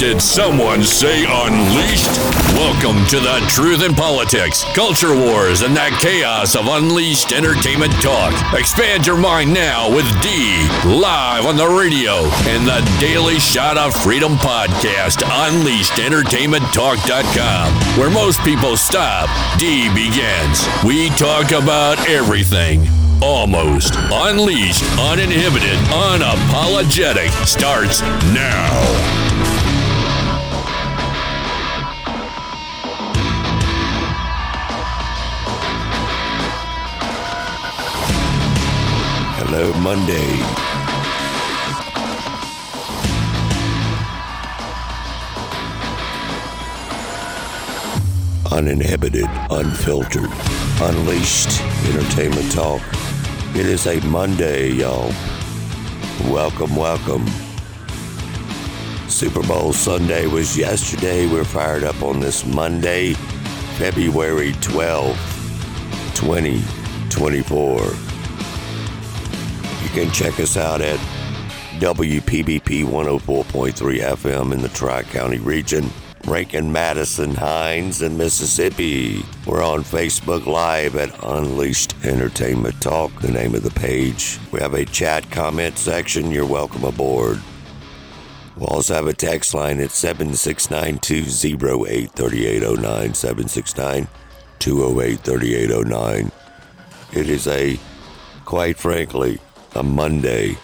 Did someone say unleashed? Welcome to the truth in politics, culture wars, and that chaos of unleashed entertainment talk. Expand your mind now with D, live on the radio and the Daily Shot of Freedom podcast, UnleashedEntertainmentTalk.com, where most people stop, D begins. We talk about everything almost unleashed, uninhibited, unapologetic starts now. Monday. Uninhibited, unfiltered, unleashed entertainment talk. It is a Monday, y'all. Welcome, welcome. Super Bowl Sunday was yesterday. We're fired up on this Monday, February 12th, 2024. You can check us out at WPBP 104.3 FM in the Tri County region, Rankin, Madison, Hinds, and Mississippi. We're on Facebook Live at Unleashed Entertainment Talk, the name of the page. We have a chat comment section. You're welcome aboard. We'll also have a text line at 769 208 3809. 769 208 3809. It is a, quite frankly, a Monday.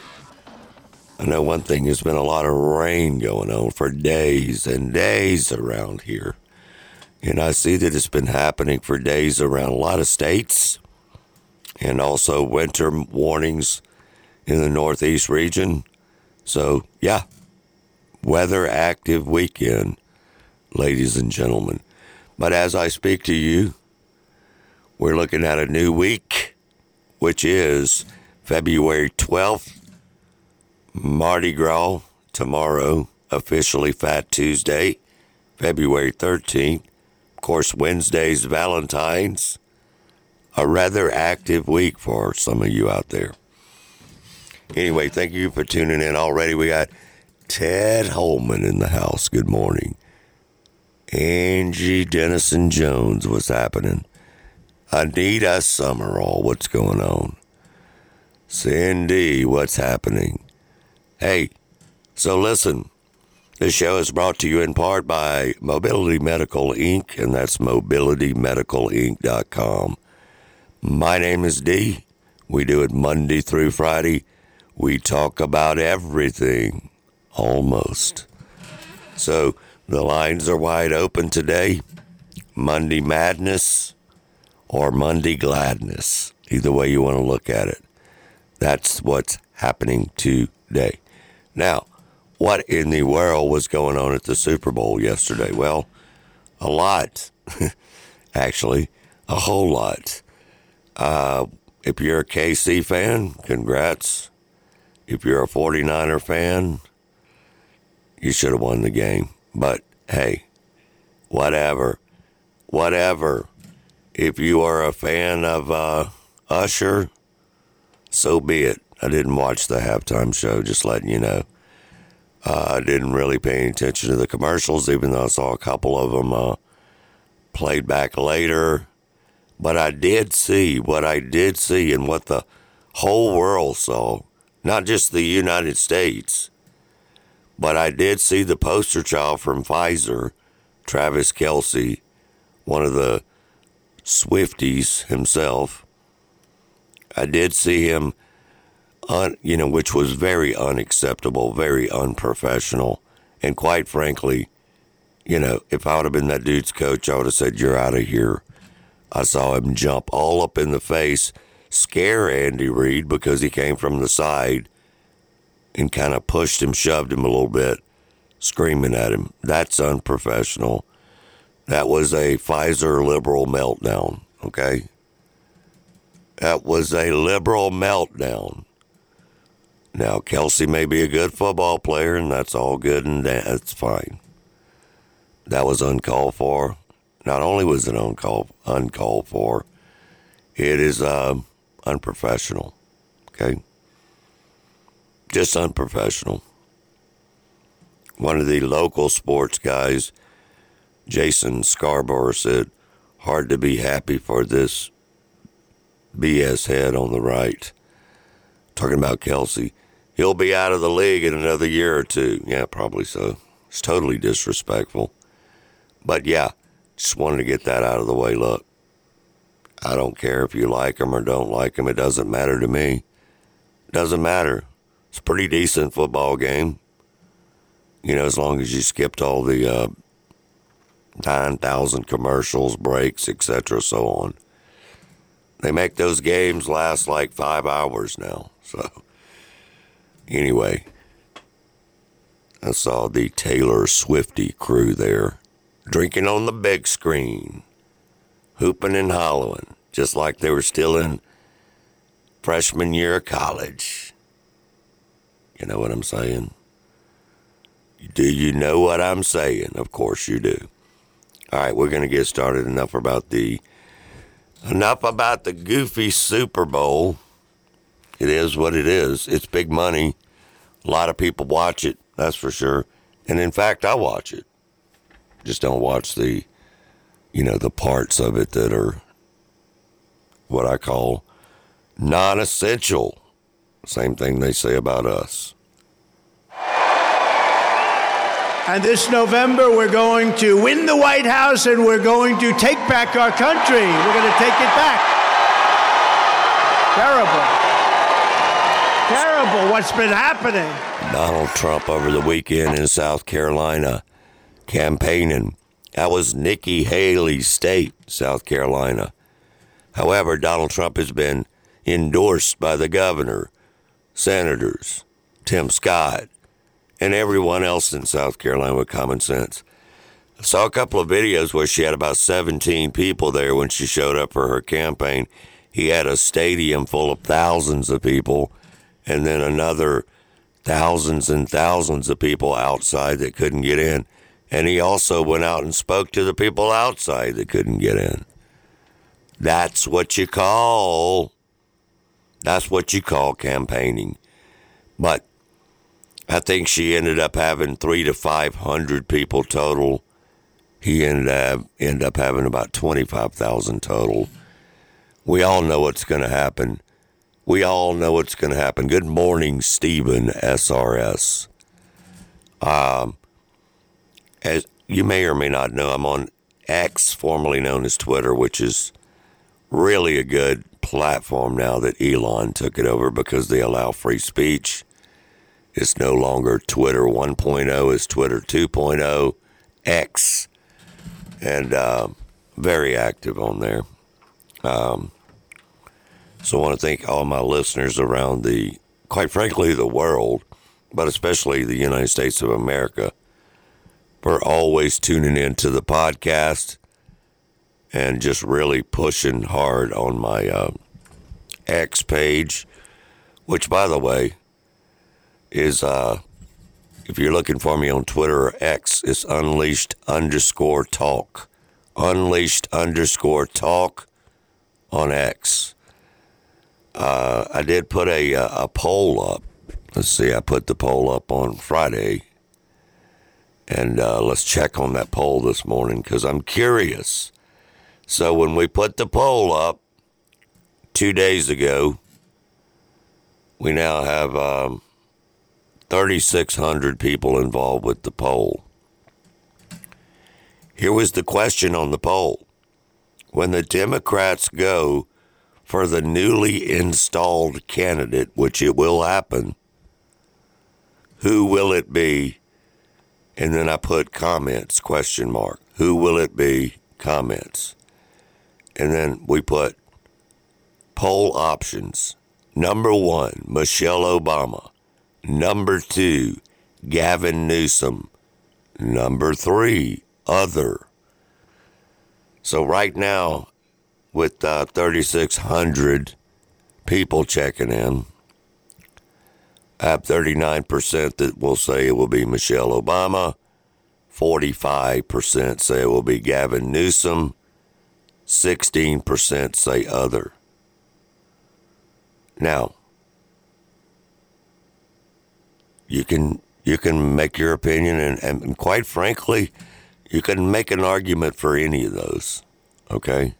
I know one thing, there's been a lot of rain going on for days and days around here. And I see that it's been happening for days around a lot of states and also winter warnings in the Northeast region. So, yeah, weather active weekend, ladies and gentlemen. But as I speak to you, we're looking at a new week, which is February 12th, Mardi Gras tomorrow, officially Fat Tuesday, February 13th. Of course, Wednesday's Valentine's. A rather active week for some of you out there. Anyway, thank you for tuning in already. We got Ted Holman in the house. Good morning. Angie Dennison Jones, what's happening? Anita Summerall, what's going on? Cindy, what's happening? Hey, so listen, this show is brought to you in part by Mobility Medical Inc., and that's mobilitymedicalinc.com. My name is D. We do it Monday through Friday. We talk about everything, almost. So the lines are wide open today. Monday Madness or Monday Gladness, either way you want to look at it. That's what's happening today. Now, what in the world was going on at the Super Bowl yesterday? Well, a lot, actually, a whole lot. Uh, if you're a KC fan, congrats. If you're a 49er fan, you should have won the game. But hey, whatever, whatever. If you are a fan of uh, Usher, so be it. I didn't watch the halftime show, just letting you know. Uh, I didn't really pay any attention to the commercials, even though I saw a couple of them uh, played back later. But I did see what I did see and what the whole world saw, not just the United States, but I did see the poster child from Pfizer, Travis Kelce, one of the Swifties himself. I did see him, un, you know, which was very unacceptable, very unprofessional, and quite frankly, you know, if I would have been that dude's coach, I would have said, "You're out of here." I saw him jump all up in the face, scare Andy Reid because he came from the side and kind of pushed him, shoved him a little bit, screaming at him. That's unprofessional. That was a Pfizer liberal meltdown, okay? That was a liberal meltdown. Now, Kelce may be a good football player, and that's all good and that's fine. That was uncalled for. Not only was it uncalled, uncalled for, it is uh, unprofessional. Okay? Just unprofessional. one of the local sports guys, Jason Scarborough, said, hard to be happy for this BS head on the right. Talking about Kelce. He'll be out of the league in another year or two. Yeah, probably so. It's totally disrespectful. But yeah, just wanted to get that out of the way. Look, I don't care if you like him or don't like him. It doesn't matter to me. It doesn't matter. It's a pretty decent football game. You know, as long as you skipped all the uh, 9,000 commercials, breaks, etc., so on. They make those games last like five hours now. So, anyway, I saw the Taylor Swifty crew there drinking on the big screen, hooping and hollering, just like they were still in freshman year of college. You know what I'm saying? Do you know what I'm saying? Of course you do. All right, we're going to get started. Enough about the enough about the goofy Super Bowl. It is what it is. It's big money. A lot of people watch it, that's for sure. And in fact, I watch it. Just don't watch the you know, the parts of it that are what I call non-essential. Same thing they say about us. And this November, we're going to win the White House and we're going to take back our country. We're going to take it back. Terrible. Terrible what's been happening. Donald Trump over the weekend in South Carolina campaigning. That was Nikki Haley's state, South Carolina. However, Donald Trump has been endorsed by the governor, senators, Tim Scott, and everyone else in South Carolina with common sense. I saw a couple of videos where she had about 17 people there when she showed up for her campaign. He had a stadium full of thousands of people, and then another thousands and thousands of people outside that couldn't get in. And he also went out and spoke to the people outside that couldn't get in. That's what you call that's what you call campaigning. But I think she ended up having three to five hundred people total. He ended up ended up having about twenty five thousand total. We all know what's going to happen. We all know what's going to happen. Good morning, Stephen SRS. Um, as you may or may not know, I'm on X, formerly known as Twitter, which is really a good platform now that Elon took it over because they allow free speech. It's no longer Twitter 1.0, it's Twitter 2.0, X, and uh, very active on there. Um, so I want to thank all my listeners around the, quite frankly, the world, but especially the United States of America, for always tuning in to the podcast and just really pushing hard on my uh, X page, which, by the way, is uh, if you're looking for me on Twitter or X, it's unleashed underscore talk. Unleashed underscore talk on X. Uh, I did put a, uh, a poll up. Let's see, I put the poll up on Friday. And uh, let's check on that poll this morning because I'm curious. So when we put the poll up two days ago, we now have um, 3,600 people involved with the poll. Here was the question on the poll. When the Democrats go for the newly installed candidate, which it will happen, who will it be? And then I put comments, question mark. Who will it be? Comments. And then we put poll options. Number one, Michelle Obama. Number two, Gavin Newsom. Number three, other. So right now, with uh, 3,600 people checking in, I have 39% that will say it will be Michelle Obama. 45% say it will be Gavin Newsom. 16% say other. Now, you can you can make your opinion, and, and quite frankly, you can make an argument for any of those. Okay?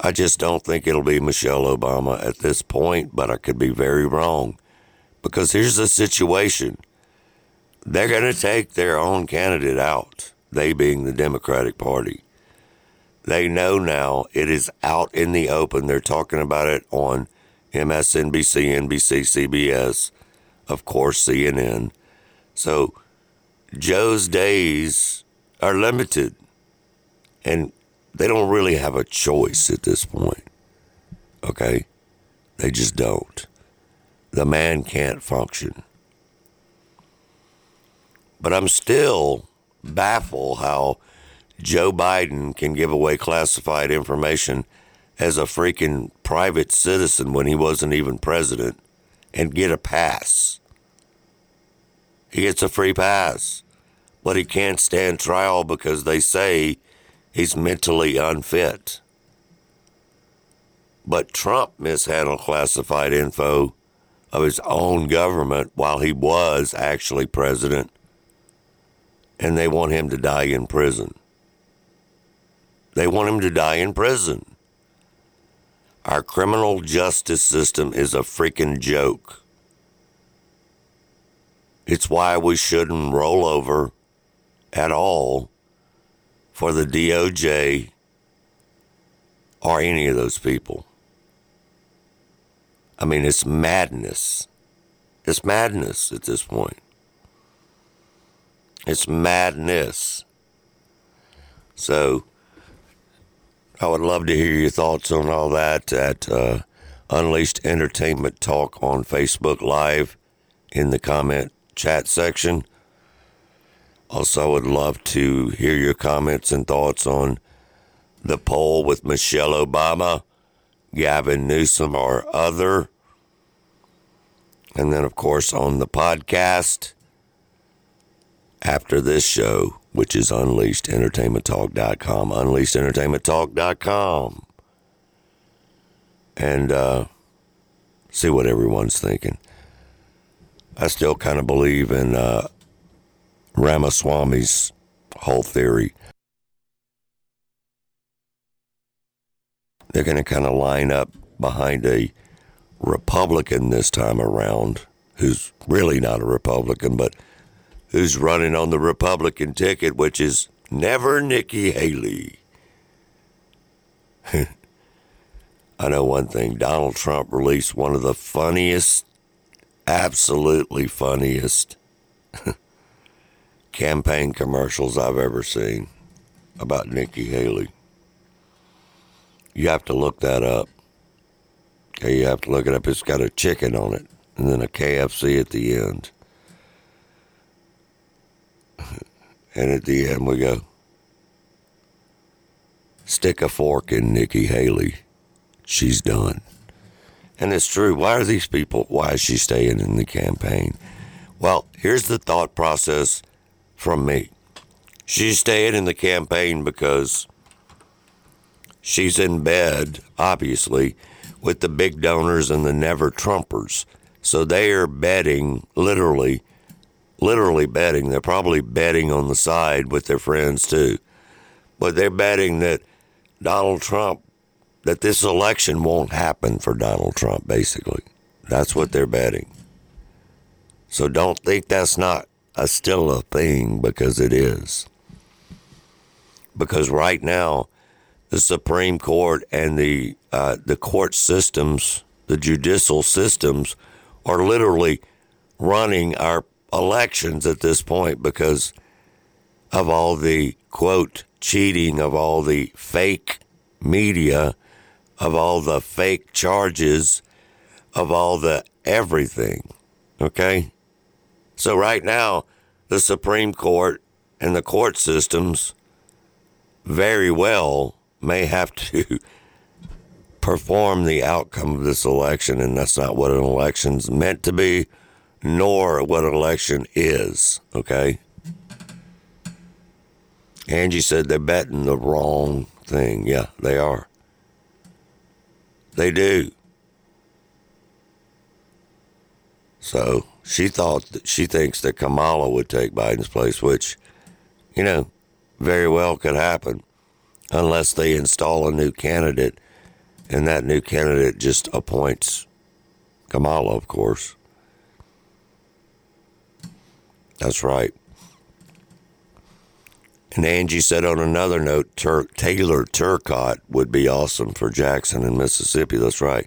I just don't think it'll be Michelle Obama at this point, but I could be very wrong. Because here's the situation they're going to take their own candidate out, they being the Democratic Party. They know now it is out in the open. They're talking about it on MSNBC, NBC, CBS, of course, CNN. So Joe's days are limited. And they don't really have a choice at this point. Okay? They just don't. The man can't function. But I'm still baffled how Joe Biden can give away classified information as a freaking private citizen when he wasn't even president and get a pass. He gets a free pass, but he can't stand trial because they say he's mentally unfit. But Trump mishandled classified info of his own government while he was actually president, and they want him to die in prison. They want him to die in prison. Our criminal justice system is a freaking joke. It's why we shouldn't roll over at all for the DOJ or any of those people. I mean, it's madness. It's madness at this point. It's madness. So, I would love to hear your thoughts on all that at uh, Unleashed Entertainment Talk on Facebook Live in the comment chat section. Also, I would love to hear your comments and thoughts on the poll with Michelle Obama, Gavin Newsom, or other. And then, of course, on the podcast after this show, which is UnleashedEntertainmentTalk.com, UnleashedEntertainmentTalk.com. And uh, see what everyone's thinking. I still kind of believe in uh, Ramaswamy's whole theory. They're going to kind of line up behind a Republican this time around, who's really not a Republican, but who's running on the Republican ticket, which is never Nikki Haley. I know one thing Donald Trump released one of the funniest, absolutely funniest campaign commercials I've ever seen about Nikki Haley. You have to look that up. Okay, you have to look it up. It's got a chicken on it and then a KFC at the end. And at the end, we go, stick a fork in Nikki Haley. She's done. And it's true. Why are these people, why is she staying in the campaign? Well, here's the thought process from me. She's staying in the campaign because she's in bed, obviously, with the big donors and the never Trumpers. So they are betting, literally, literally betting. They're probably betting on the side with their friends too. But they're betting that Donald Trump, that this election won't happen for Donald Trump, basically. That's what they're betting. So don't think that's not a, still a thing because it is. Because right now, the Supreme Court and the uh, the court systems, the judicial systems, are literally running our elections at this point because of all the quote cheating, of all the fake media, of all the fake charges, of all the everything. Okay? So, right now, the Supreme Court and the court systems very well may have to perform the outcome of this election, and that's not what an election's meant to be, nor what an election is, okay? Angie said they're betting the wrong thing. Yeah, they are. They do. So she thought that she thinks that Kamala would take Biden's place, which, you know, very well could happen unless they install a new candidate and that new candidate just appoints Kamala, of course. That's right. And Angie said on another note, Tur- Taylor Turcotte would be awesome for Jackson in Mississippi. That's right.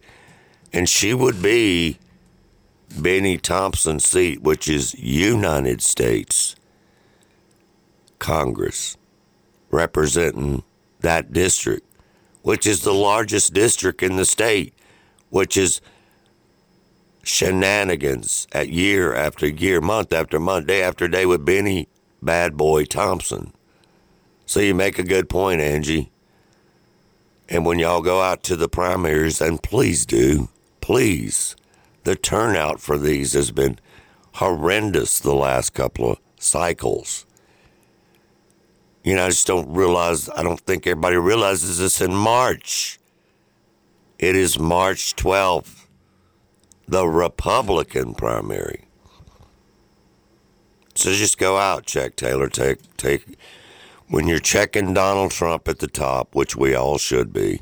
And she would be Bennie Thompson's seat, which is United States Congress, representing that district, which is the largest district in the state, which is shenanigans at year after year, month after month, day after day with Bennie Bad Boy Thompson. So you make a good point, Angie. And when y'all go out to the primaries, and please do, please, the turnout for these has been horrendous the last couple of cycles. You know, I just don't realize, I don't think everybody realizes this in March. It is March 12th, the Republican primary. So just go out, check Taylor, take, take, when you're checking Donald Trump at the top, which we all should be,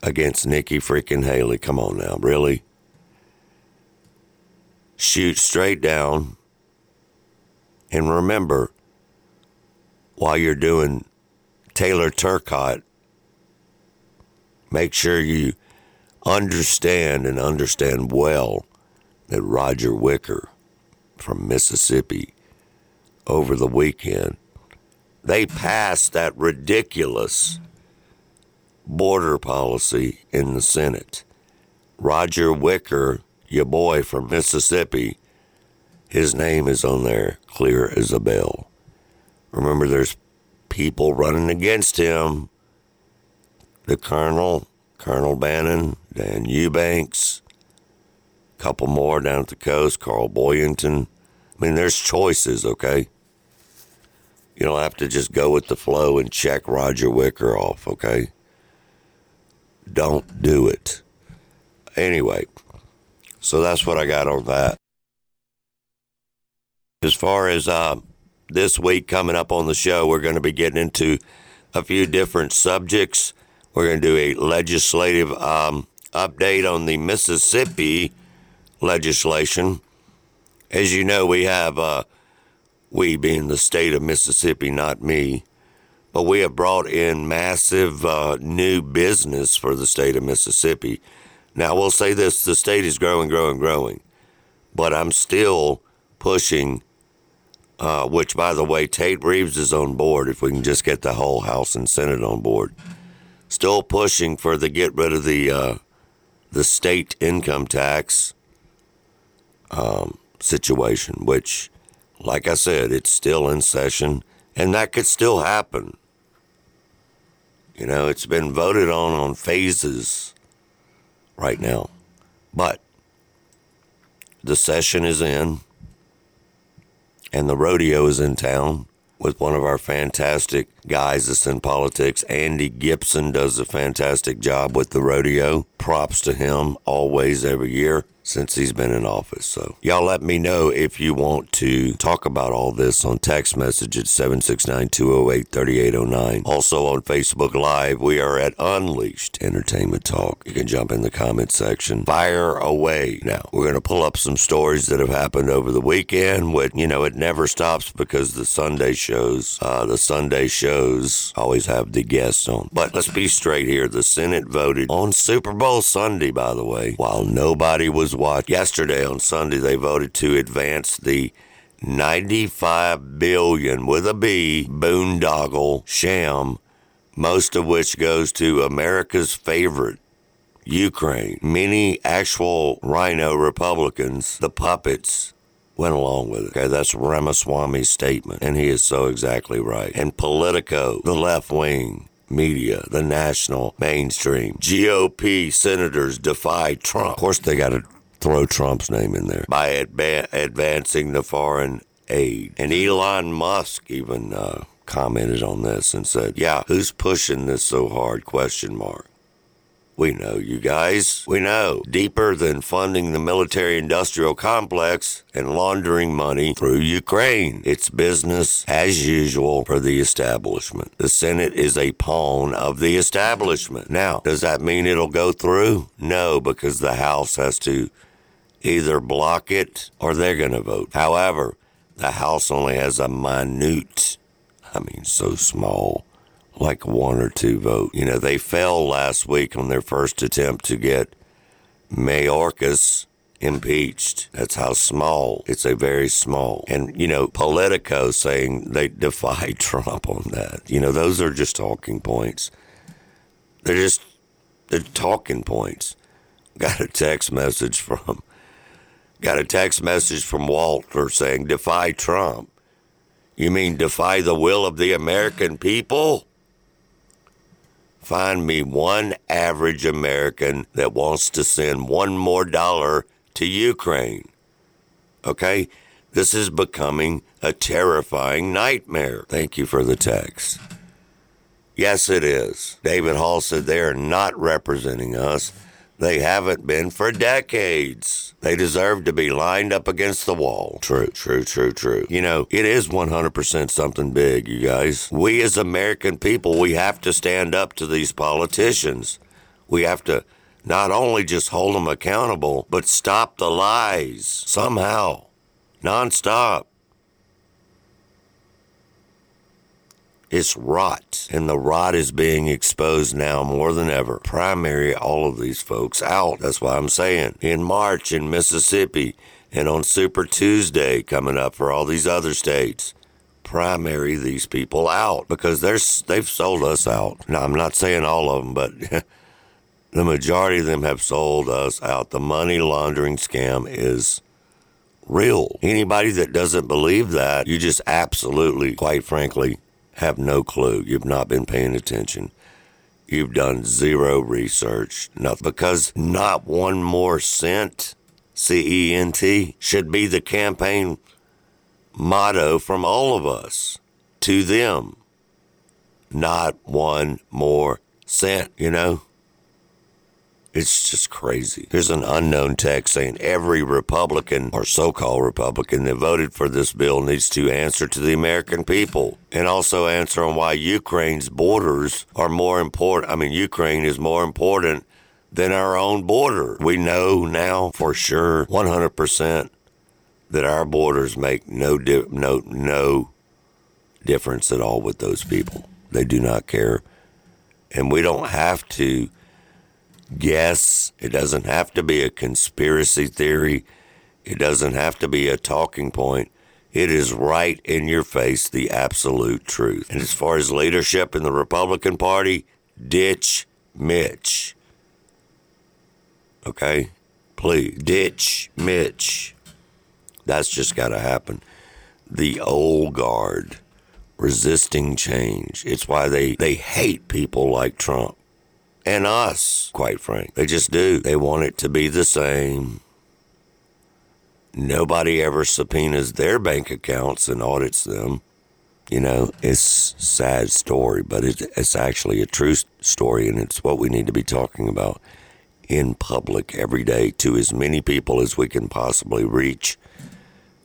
against Nikki freaking Haley, come on now, really? Shoot straight down. And remember, while you're doing Taylor Turcotte, make sure you understand and understand well that Roger Wicker from Mississippi over the weekend they passed that ridiculous border policy in the Senate. Roger Wicker, your boy from Mississippi, his name is on there clear as a bell. Remember, there's people running against him. The Colonel, Colonel Bannon, Dan Eubanks, a couple more down at the coast, Carl Boyington. I mean, there's choices, okay? You don't have to just go with the flow and check Roger Wicker off, okay? Don't do it. Anyway, so that's what I got on that. As far as uh, this week coming up on the show, we're going to be getting into a few different subjects. We're going to do a legislative um, update on the Mississippi legislation. As you know, we have. Uh, we being the state of Mississippi, not me, but we have brought in massive uh, new business for the state of Mississippi. Now, we'll say this the state is growing, growing, growing, but I'm still pushing, uh, which, by the way, Tate Reeves is on board if we can just get the whole House and Senate on board. Still pushing for the get rid of the uh, the state income tax um, situation, which like I said, it's still in session, and that could still happen. You know, it's been voted on on phases right now. But the session is in, and the rodeo is in town with one of our fantastic guys that's in politics. Andy Gipson does a fantastic job with the rodeo. Props to him always, every year since he's been in office. So, y'all let me know if you want to talk about all this on text message at 769 208 3809. Also on Facebook Live, we are at Unleashed Entertainment Talk. You can jump in the comment section. Fire away. Now, we're going to pull up some stories that have happened over the weekend. With, you know, it never stops because the Sunday shows, uh, the Sunday shows always have the guests on. But let's be straight here. The Senate voted on Super Bowl Sunday, by the way, while nobody was Yesterday on Sunday, they voted to advance the 95 billion with a B boondoggle sham, most of which goes to America's favorite Ukraine. Many actual rhino Republicans, the puppets, went along with it. Okay, that's Ramaswamy's statement, and he is so exactly right. And Politico, the left wing, media, the national mainstream, GOP senators defy Trump. Of course, they got to throw Trump's name in there by adva- advancing the foreign aid. And Elon Musk even uh, commented on this and said, "Yeah, who's pushing this so hard?" Question mark. We know, you guys. We know. Deeper than funding the military industrial complex and laundering money through Ukraine. It's business as usual for the establishment. The Senate is a pawn of the establishment. Now, does that mean it'll go through? No, because the House has to either block it or they're going to vote. However, the House only has a minute, I mean, so small like one or two vote. You know, they fell last week on their first attempt to get Mayorkas impeached. That's how small. It's a very small. And, you know, Politico saying they defy Trump on that. You know, those are just talking points. They're just, they're talking points. Got a text message from, got a text message from Walter saying defy Trump. You mean defy the will of the American people? Find me one average American that wants to send one more dollar to Ukraine. Okay? This is becoming a terrifying nightmare. Thank you for the text. Yes, it is. David Hall said they are not representing us. They haven't been for decades. They deserve to be lined up against the wall. True, true, true, true. You know, it is 100% something big, you guys. We as American people, we have to stand up to these politicians. We have to not only just hold them accountable, but stop the lies somehow, nonstop. It's rot, and the rot is being exposed now more than ever. Primary all of these folks out. That's why I'm saying in March in Mississippi and on Super Tuesday coming up for all these other states. Primary these people out because they're they've sold us out. Now I'm not saying all of them, but the majority of them have sold us out. The money laundering scam is real. Anybody that doesn't believe that, you just absolutely, quite frankly, have no clue. You've not been paying attention. You've done zero research. Not because not one more cent, C E N T, should be the campaign motto from all of us to them. Not one more cent, you know? It's just crazy. There's an unknown text saying every Republican or so called Republican that voted for this bill needs to answer to the American people and also answer on why Ukraine's borders are more important. I mean, Ukraine is more important than our own border. We know now for sure 100% that our borders make no di- no no difference at all with those people. They do not care. And we don't have to guess. It doesn't have to be a conspiracy theory. It doesn't have to be a talking point. It is right in your face, the absolute truth. And as far as leadership in the Republican Party, ditch Mitch. Okay? Please, ditch Mitch. That's just got to happen. The old guard resisting change. It's why they, they hate people like Trump and us, quite frank. They just do. They want it to be the same. Nobody ever subpoenas their bank accounts and audits them. You know, it's a sad story, but it, it's actually a true story, and it's what we need to be talking about in public every day to as many people as we can possibly reach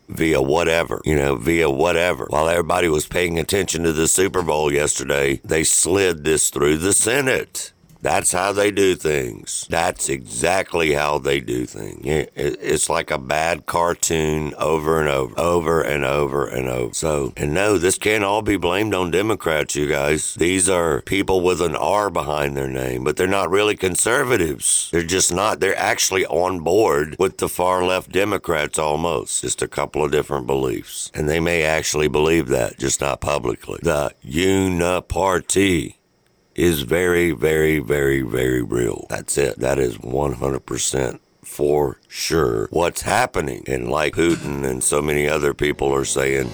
via whatever, you know, via whatever. While everybody was paying attention to the Super Bowl yesterday, they slid this through the Senate. That's how they do things. That's exactly how they do things. It's like a bad cartoon over and over, over and over and over. So, and no, this can't all be blamed on Democrats, you guys. These are people with an R behind their name, but they're not really conservatives. They're just not. They're actually on board with the far left Democrats almost. Just a couple of different beliefs. And they may actually believe that, just not publicly. The Uniparty is very, very, very, very real. That's it. That is 100% for sure what's happening. And like Putin and so many other people are saying,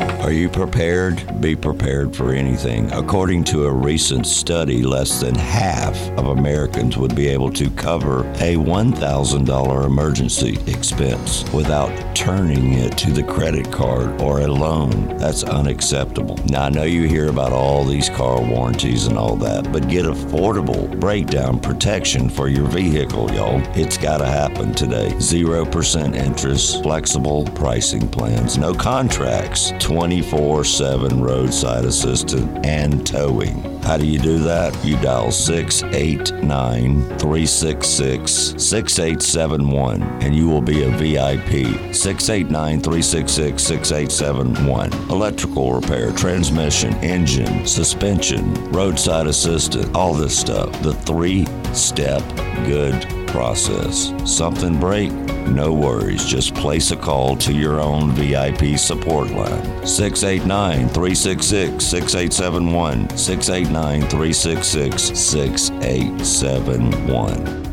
Are you prepared? Be prepared for anything. According to a recent study, less than half of Americans would be able to cover a $1,000 emergency expense without turning it to the credit card or a loan. That's unacceptable. Now, I know you hear about all these car warranties and all that, but get affordable breakdown protection for your vehicle, y'all. It's got to happen today. 0% interest, flexible pricing plans, no contracts, 24 7 roadside assistance, and towing. How do you do that? You dial 689 366 6871 and you will be a VIP. 689 366 6871. Electrical repair, transmission, engine, suspension, roadside assistance, all this stuff. The three step good process. Something break? No worries. Just place a call to your own VIP support line. 689 366 6871. 689 366 6871.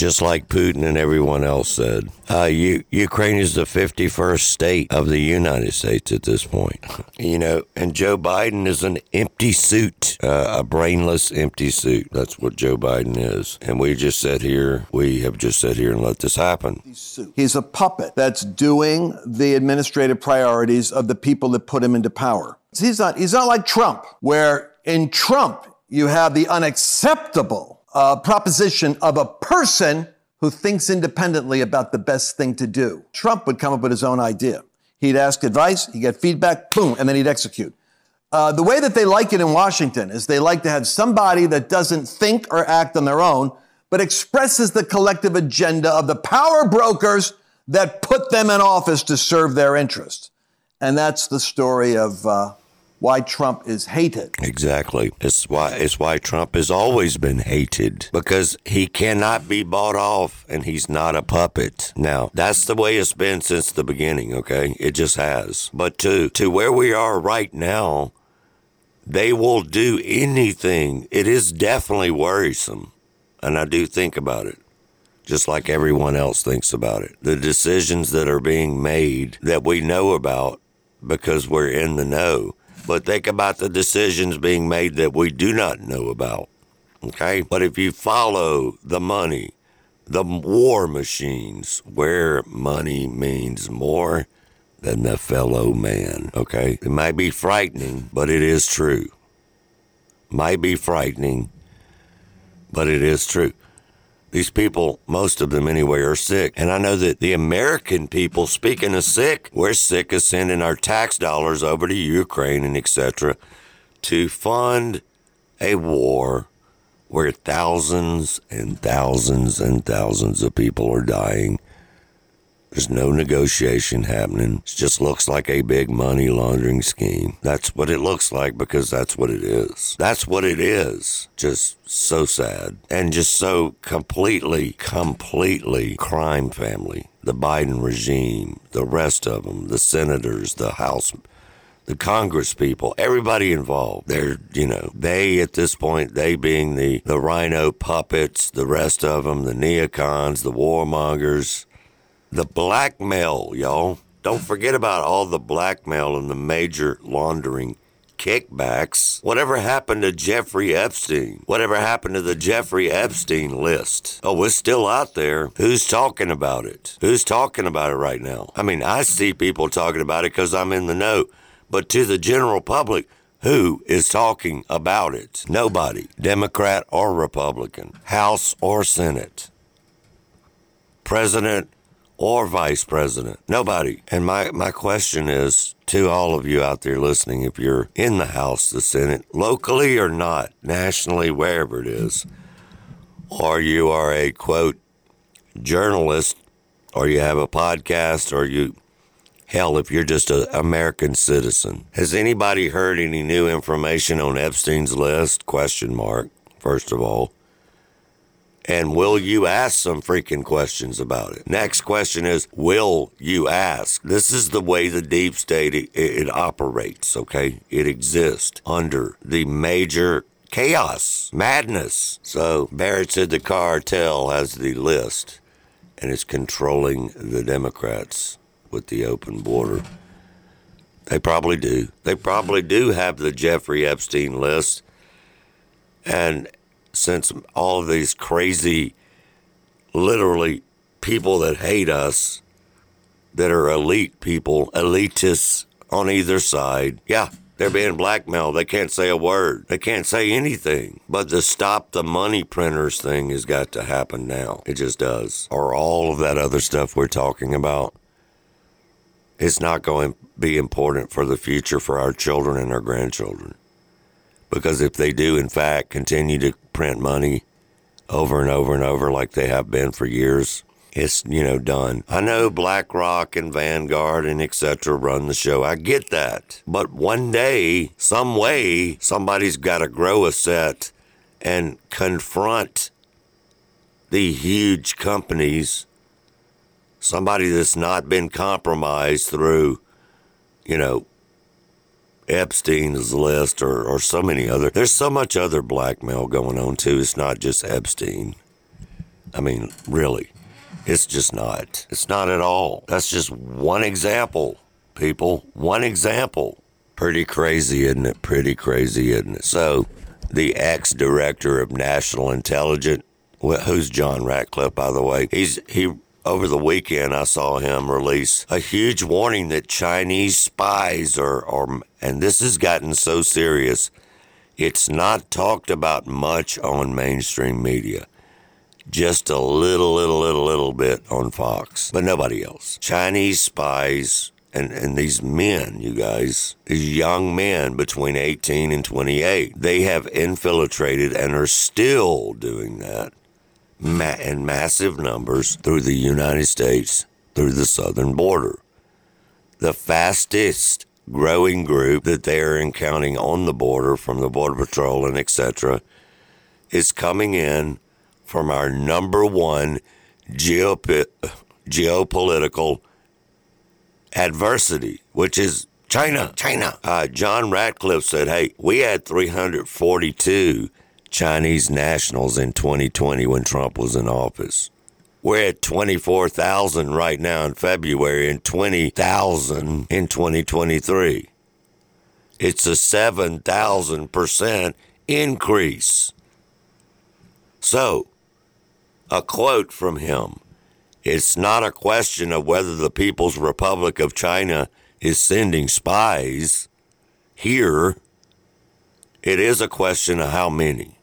Just like Putin and everyone else said. Uh, Ukraine is the 51st state of the United States at this point. You know, and Joe Biden is an empty suit, uh, a brainless empty suit. That's what Joe Biden is. And we just sat here, we have just sat here and let this happen. He's a puppet that's doing the administrative priorities of the people that put him into power. He's not, he's not like Trump, where in Trump, you have the unacceptable uh, proposition of a person who thinks independently about the best thing to do. Trump would come up with his own idea. He'd ask advice, he'd get feedback, boom, and then he'd execute. Uh, the way that they like it in Washington is they like to have somebody that doesn't think or act on their own, but expresses the collective agenda of the power brokers that put them in office to serve their interests. And that's the story of uh, why Trump is hated. Exactly. It's why it's why Trump has always been hated because he cannot be bought off and he's not a puppet. Now, that's the way it's been since the beginning, okay? It just has. But to to where we are right now, they will do anything. It is definitely worrisome. And I do think about it just like everyone else thinks about it. The decisions that are being made that we know about because we're in the know but think about the decisions being made that we do not know about. Okay? But if you follow the money, the war machines, where money means more than the fellow man. Okay? It might be frightening, but it is true. Might be frightening, but it is true. These people, most of them anyway, are sick. And I know that the American people, speaking of sick, we're sick of sending our tax dollars over to Ukraine and etc. to fund a war where thousands and thousands and thousands of people are dying there's no negotiation happening. It just looks like a big money laundering scheme. That's what it looks like because that's what it is. That's what it is. Just so sad. And just so completely, completely crime family. The Biden regime, the rest of them, the senators, the House the Congress people, everybody involved. They're, you know, they at this point, they being the, the rhino puppets, the rest of them, the neocons, the warmongers, the blackmail, y'all. Don't forget about all the blackmail and the major laundering kickbacks. Whatever happened to Jeffrey Epstein? Whatever happened to the Jeffrey Epstein list? Oh, it's still out there. Who's talking about it? Who's talking about it right now? I mean, I see people talking about it because I'm in the know, but to the general public, who is talking about it? Nobody, Democrat or Republican, House or Senate. President or vice president. Nobody. And my, my question is to all of you out there listening if you're in the House, the Senate, locally or not, nationally, wherever it is, or you are a quote, journalist or you have a podcast, or you, hell, if you're just an American citizen. Has anybody heard any new information on Epstein's list? Question mark, first of all. And will you ask some freaking questions about it? Next question is, will you ask? This is the way the deep state it, it operates, okay? It exists under the major chaos, madness. So Barrett said the cartel has the list and is controlling the Democrats with the open border. They probably do. They probably do have the Jeffrey Epstein list. And since all of these crazy, literally people that hate us, that are elite people, elitists on either side, yeah, they're being blackmailed. They can't say a word. They can't say anything. But the stop the money printers thing has got to happen now. It just does. Or all of that other stuff we're talking about. It's not going to be important for the future for our children and our grandchildren. Because if they do, in fact, continue to print money over and over and over like they have been for years, it's, you know, done. I know BlackRock and Vanguard and etc. run the show. I get that. But one day, some way, somebody's got to grow a set and confront the huge companies, somebody that's not been compromised through, you know, Epstein's list or, or so many other. There's so much other blackmail going on too. It's not just Epstein. I mean, really, it's just not. It's not at all. That's just one example, people. One example. Pretty crazy, isn't it? Pretty crazy, isn't it? So, the ex director of national intelligence, who's John Ratcliffe, by the way, he's he over the weekend, I saw him release a huge warning that Chinese spies are, are, and this has gotten so serious, it's not talked about much on mainstream media. Just a little, little, little, little bit on Fox, but nobody else. Chinese spies and, and these men, you guys, these young men between 18 and 28, they have infiltrated and are still doing that ma- in massive numbers through the United States, through the southern border. The fastest growing group that they are encountering on the border from the Border Patrol and etc. is coming in from our number one geop- geopolitical adversity, which is China. China. Uh, John Ratcliffe said, hey, we had 342 Chinese nationals in 2020 when Trump was in office. We're at 24,000 right now in February and 20,000 in 2023. It's a 7,000% increase. So, a quote from him It's not a question of whether the People's Republic of China is sending spies here. It is a question of how many.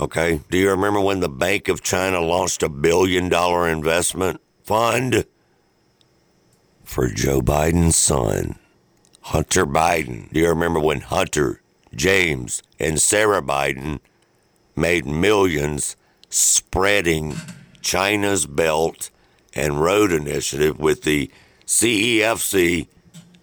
Okay. Do you remember when the Bank of China launched a billion dollar investment fund for Joe Biden's son, Hunter Biden? Do you remember when Hunter, James, and Sarah Biden made millions spreading China's Belt and Road Initiative with the CEFC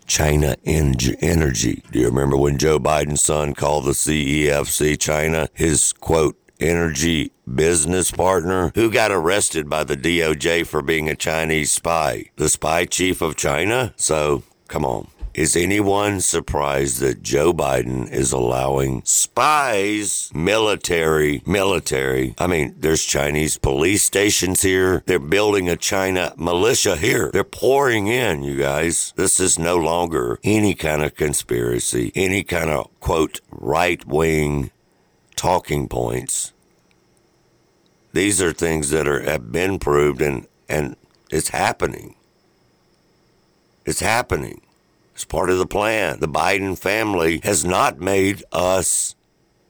China Energy. Do you remember when Joe Biden's son called the CEFC China his quote energy business partner who got arrested by the DOJ for being a Chinese spy. The spy chief of China? So, come on. Is anyone surprised that Joe Biden is allowing spies, military, military? I mean, there's Chinese police stations here. They're building a China militia here. They're pouring in, you guys. This is no longer any kind of conspiracy, any kind of quote, right wing talking points. These are things that are have been proved and and it's happening. It's happening. It's part of the plan. The Biden family has not made us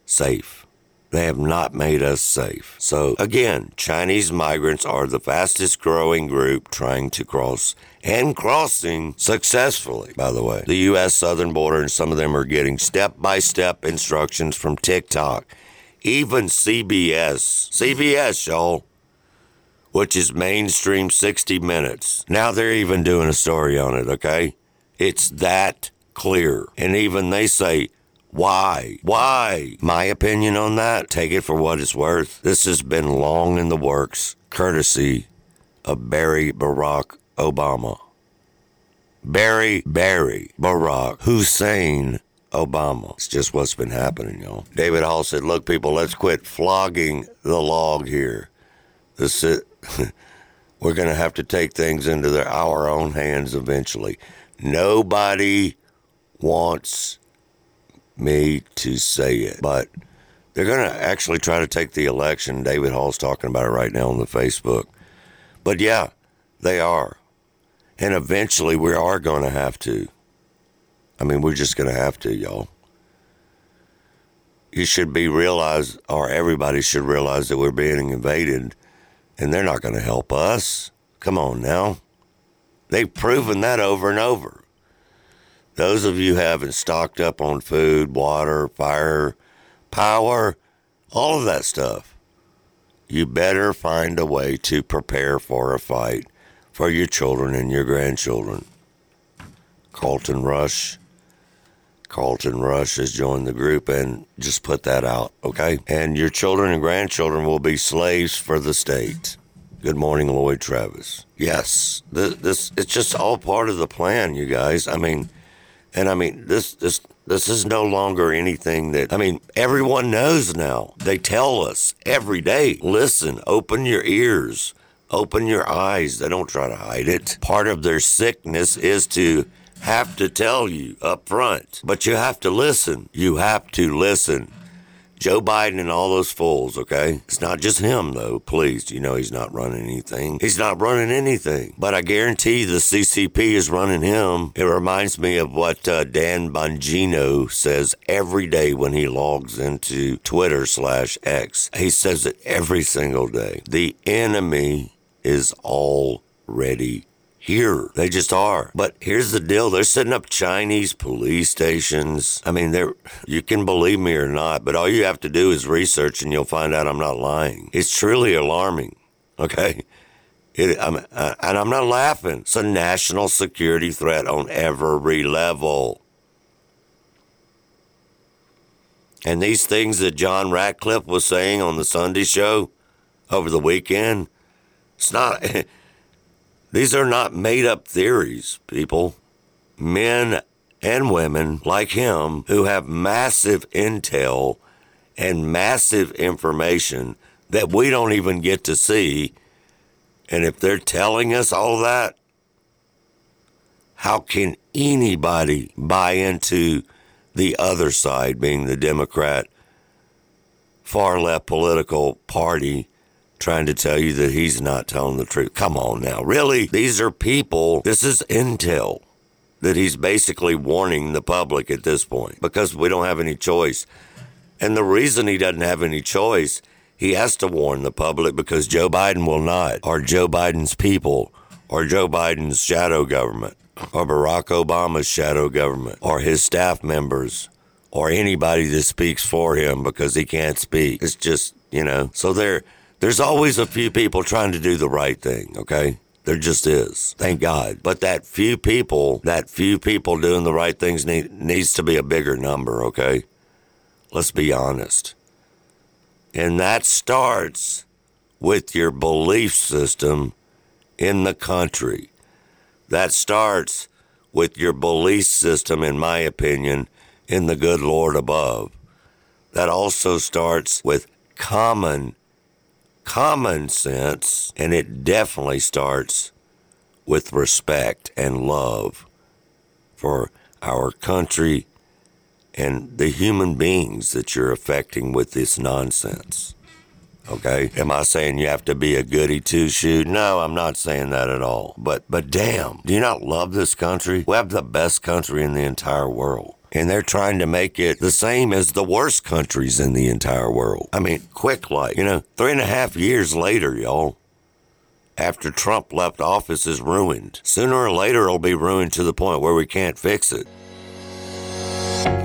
safe. They have not made us safe. So, again, Chinese migrants are the fastest growing group trying to cross and crossing successfully, by the way. The U.S. southern border, and some of them are getting step by step instructions from TikTok. Even CBS, CBS, y'all, which is mainstream 60 Minutes. Now they're even doing a story on it, okay? It's that clear. And even they say, why? Why? My opinion on that, take it for what it's worth. This has been long in the works, courtesy of Barry Barack Obama. Barry Barry Barack Hussein Obama. It's just what's been happening, y'all. David Hall said, Look, people, let's quit flogging the log here. This is, we're going to have to take things into their, our own hands eventually. Nobody wants me to say it, but they're going to actually try to take the election. David Hall's talking about it right now on the Facebook. But yeah, they are. And eventually we are going to have to. I mean, we're just going to have to, y'all. You should be realized, or everybody should realize that we're being invaded, and they're not going to help us. Come on now. They've proven that over and over. Those of you haven't stocked up on food, water, fire, power, all of that stuff, you better find a way to prepare for a fight for your children and your grandchildren. Carlton Rush. Carlton Rush has joined the group and just put that out, okay? And your children and grandchildren will be slaves for the state. Good morning, Lloyd Travis. Yes, this, this it's just all part of the plan, you guys. I mean, and I mean this this this is no longer anything that I mean everyone knows now. They tell us every day. Listen, open your ears, open your eyes. They don't try to hide it. Part of their sickness is to have to tell you up front, but you have to listen. You have to listen. Joe Biden and all those fools, okay? It's not just him, though. Please, you know he's not running anything. He's not running anything. But I guarantee the CCP is running him. It reminds me of what uh, Dan Bongino says every day when he logs into Twitter slash X. He says it every single day. The enemy is already here. They just are. But here's the deal. They're setting up Chinese police stations. I mean, they're, you can believe me or not, but all you have to do is research and you'll find out I'm not lying. It's truly alarming. Okay. It, I'm, uh, and I'm not laughing. It's a national security threat on every level. And these things that John Ratcliffe was saying on the Sunday show over the weekend, it's not, These are not made up theories, people. Men and women like him who have massive intel and massive information that we don't even get to see. And if they're telling us all that, how can anybody buy into the other side, being the Democrat far left political party, trying to tell you that he's not telling the truth. Come on now. Really? These are people, this is intel that he's basically warning the public at this point because we don't have any choice. And the reason he doesn't have any choice, he has to warn the public because Joe Biden will not, or Joe Biden's people, or Joe Biden's shadow government, or Barack Obama's shadow government, or his staff members, or anybody that speaks for him because he can't speak. It's just, you know, so they're there's always a few people trying to do the right thing, okay? There just is. Thank God. But that few people, that few people doing the right things need, needs to be a bigger number, okay? Let's be honest. And that starts with your belief system in the country. That starts with your belief system, in my opinion, in the good Lord above. That also starts with common common sense, and it definitely starts with respect and love for our country and the human beings that you're affecting with this nonsense. Okay? Am I saying you have to be a goody two shoe? No, I'm not saying that at all. But but damn, do you not love this country? We have the best country in the entire world and they're trying to make it the same as the worst countries in the entire world. I mean, quick like, you know, three and a half years later, y'all, after Trump left office is ruined. Sooner or later, it'll be ruined to the point where we can't fix it.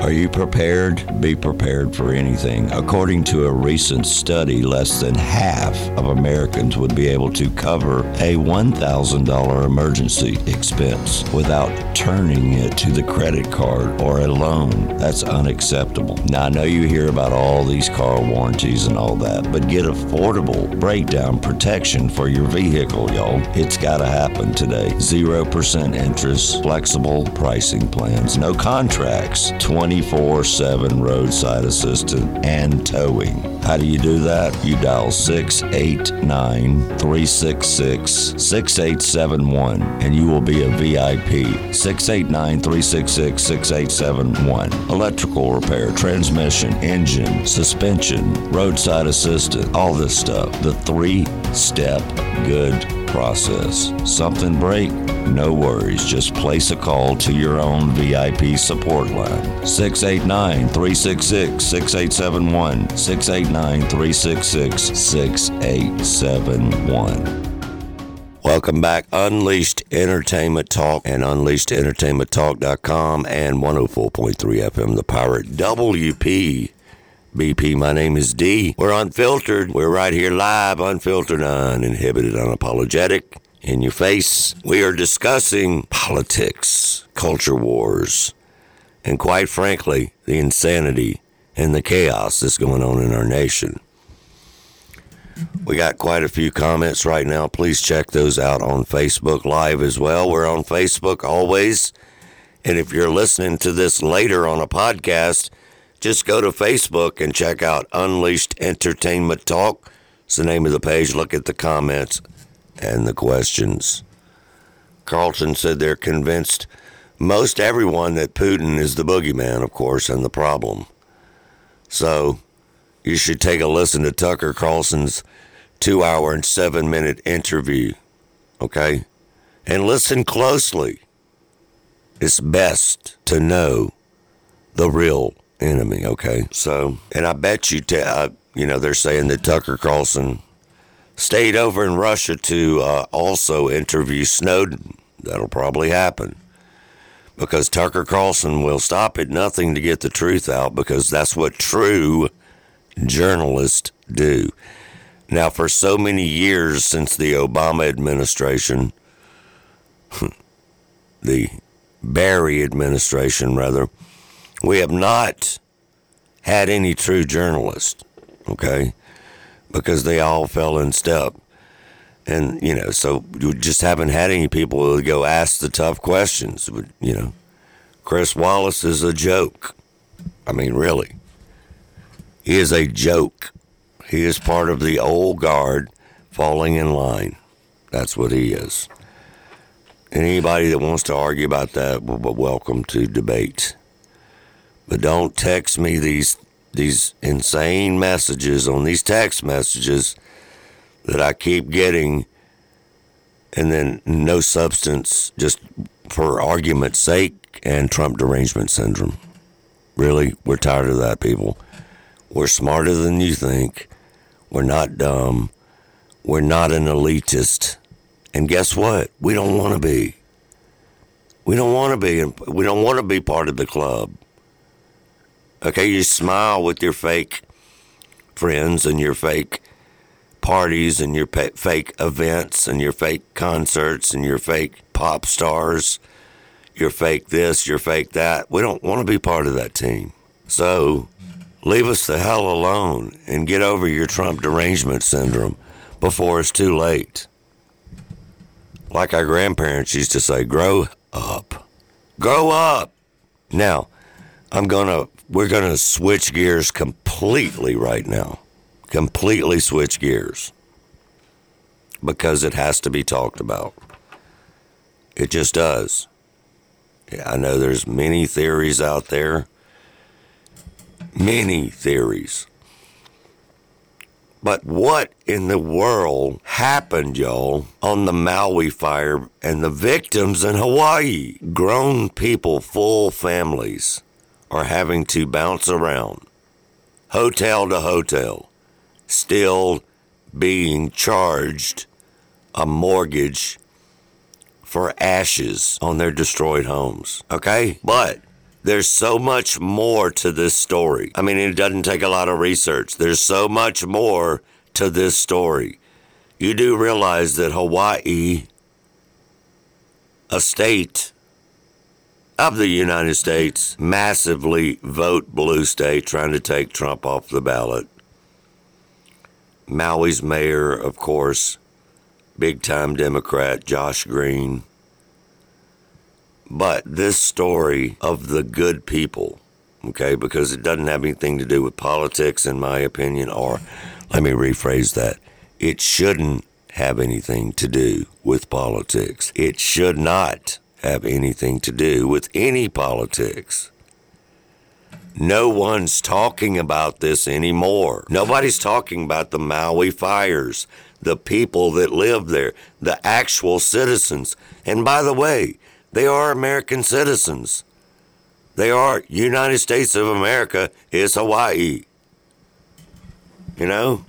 Are you prepared? Be prepared for anything. According to a recent study, less than half of Americans would be able to cover a $1,000 emergency expense without turning it to the credit card or a loan. That's unacceptable. Now, I know you hear about all these car warranties and all that, but get affordable breakdown protection for your vehicle, y'all. It's got to happen today. 0% interest, flexible pricing plans, no contracts, 24 7 roadside assistance, and towing. How do you do that? You dial 689 366 6871 and you will be a VIP. 689 366 6871. Electrical repair, transmission, engine, suspension, roadside assistance, all this stuff. The three step good process. Something break? No worries. Just place a call to your own VIP support line. 689 366 6871. 689 366 6871. Welcome back. Unleashed Entertainment Talk and UnleashedEntertainmentTalk.com and 104.3 FM, The Pirate WP. BP, my name is D. We're unfiltered. We're right here live, unfiltered, uninhibited, unapologetic, in your face. We are discussing politics, culture wars, and quite frankly, the insanity and the chaos that's going on in our nation. We got quite a few comments right now. Please check those out on Facebook Live as well. We're on Facebook always. And if you're listening to this later on a podcast, just go to Facebook and check out Unleashed Entertainment Talk. It's the name of the page. Look at the comments and the questions. Carlton said they're convinced most everyone that Putin is the boogeyman, of course, and the problem. So you should take a listen to Tucker Carlson's two hour and seven minute interview, okay? And listen closely. It's best to know the real enemy, okay? So, and I bet you, t- uh, you know, they're saying that Tucker Carlson stayed over in Russia to uh, also interview Snowden. That'll probably happen because Tucker Carlson will stop at nothing to get the truth out because that's what true journalists do. Now, for so many years since the Obama administration, the Barry administration, rather, we have not had any true journalists, okay? Because they all fell in step. And, you know, so you just haven't had any people who go ask the tough questions. You know, Chris Wallace is a joke. I mean, really. He is a joke. He is part of the old guard falling in line. That's what he is. Anybody that wants to argue about that will be welcome to debate. But don't text me these these insane messages on these text messages that I keep getting and then no substance just for argument's sake and Trump derangement syndrome. Really, we're tired of that, people. We're smarter than you think. We're not dumb. We're not an elitist. And guess what? We don't want to be. We don't want to be. We don't want to be part of the club. Okay, you smile with your fake friends and your fake parties and your fake events and your fake concerts and your fake pop stars, your fake this, your fake that. We don't want to be part of that team. So leave us the hell alone and get over your Trump derangement syndrome before it's too late. Like our grandparents used to say, grow up. Grow up. Now, I'm going to, we're going to switch gears completely right now. Completely switch gears. Because it has to be talked about. It just does. Yeah, I know there's many theories out there many theories. But what in the world happened, y'all, on the Maui fire and the victims in Hawaii? Grown people, full families, are having to bounce around, hotel to hotel, still being charged a mortgage for ashes on their destroyed homes. Okay? But There's so much more to this story. I mean, it doesn't take a lot of research. There's so much more to this story. You do realize that Hawaii, a state of the United States, massively vote blue state, trying to take Trump off the ballot. Maui's mayor, of course, big time Democrat, Josh Green. But this story of the good people, okay, because it doesn't have anything to do with politics, in my opinion, or let me rephrase that. It shouldn't have anything to do with politics. It should not have anything to do with any politics. No one's talking about this anymore. Nobody's talking about the Maui fires, the people that live there, the actual citizens. And by the way, they are American citizens. They are United States of America is Hawaii. You know?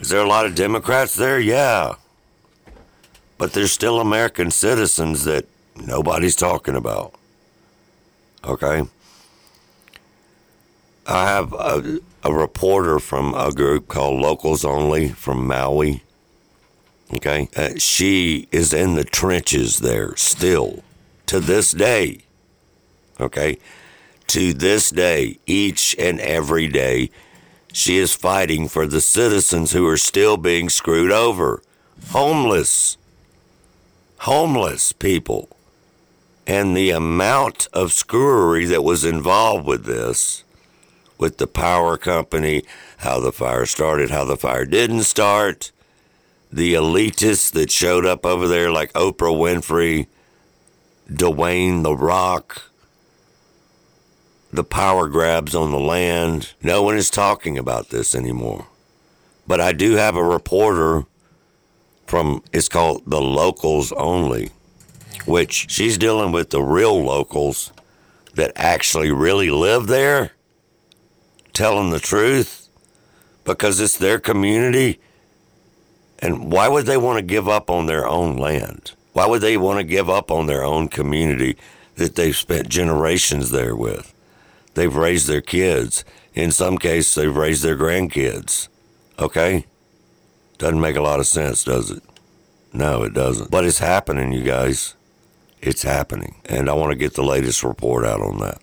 Is there a lot of Democrats there? Yeah. But there's still American citizens that nobody's talking about. Okay? I have a, a reporter from a group called Locals Only from Maui. Okay? Uh, she is in the trenches there still to this day. Okay? To this day, each and every day, she is fighting for the citizens who are still being screwed over. Homeless. Homeless people. And the amount of screwery that was involved with this with the power company, how the fire started, how the fire didn't start, the elitists that showed up over there like Oprah Winfrey, Dwayne The Rock, the power grabs on the land. No one is talking about this anymore. But I do have a reporter from, it's called The Locals Only, which she's dealing with the real locals that actually really live there telling the truth because it's their community. And why would they want to give up on their own land? Why would they want to give up on their own community that they've spent generations there with? They've raised their kids. In some cases, they've raised their grandkids. Okay? Doesn't make a lot of sense, does it? No, it doesn't. But it's happening, you guys. It's happening. And I want to get the latest report out on that.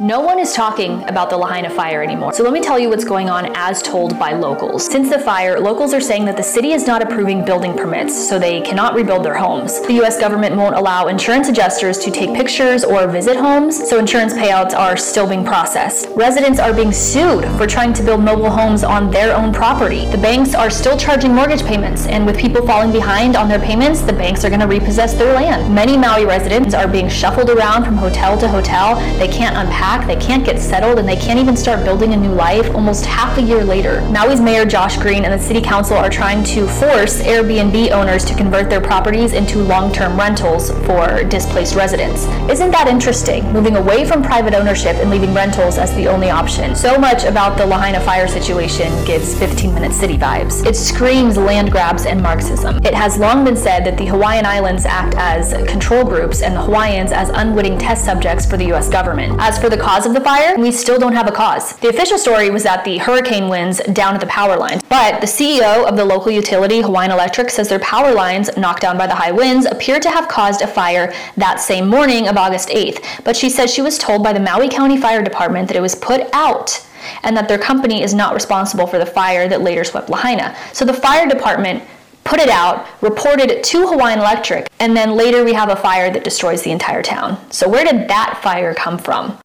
No one is talking about the Lahaina fire anymore. So let me tell you what's going on as told by locals. Since the fire, locals are saying that the city is not approving building permits, so they cannot rebuild their homes. The US government won't allow insurance adjusters to take pictures or visit homes, so insurance payouts are still being processed. Residents are being sued for trying to build mobile homes on their own property. The banks are still charging mortgage payments, and with people falling behind on their payments, the banks are going to repossess their land. Many Maui residents are being shuffled around from hotel to hotel. They can't unpack they can't get settled, and they can't even start building a new life almost half a year later. Maui's Mayor Josh Green and the City Council are trying to force Airbnb owners to convert their properties into long term rentals for displaced residents. Isn't that interesting? Moving away from private ownership and leaving rentals as the only option. So much about the Lahaina fire situation gives 15 minute city vibes. It screams land grabs and Marxism. It has long been said that the Hawaiian Islands act as control groups and the Hawaiians as unwitting test subjects for the US government. As for the cause of the fire, we still don't have a cause. The official story was that the hurricane winds down at the power lines, but the CEO of the local utility, Hawaiian Electric, says their power lines, knocked down by the high winds, appear to have caused a fire that same morning of August 8th. But she says she was told by the Maui County Fire Department that it was put out and that their company is not responsible for the fire that later swept Lahaina. So the fire department put it out, reported it to Hawaiian Electric, and then later we have a fire that destroys the entire town. So where did that fire come from?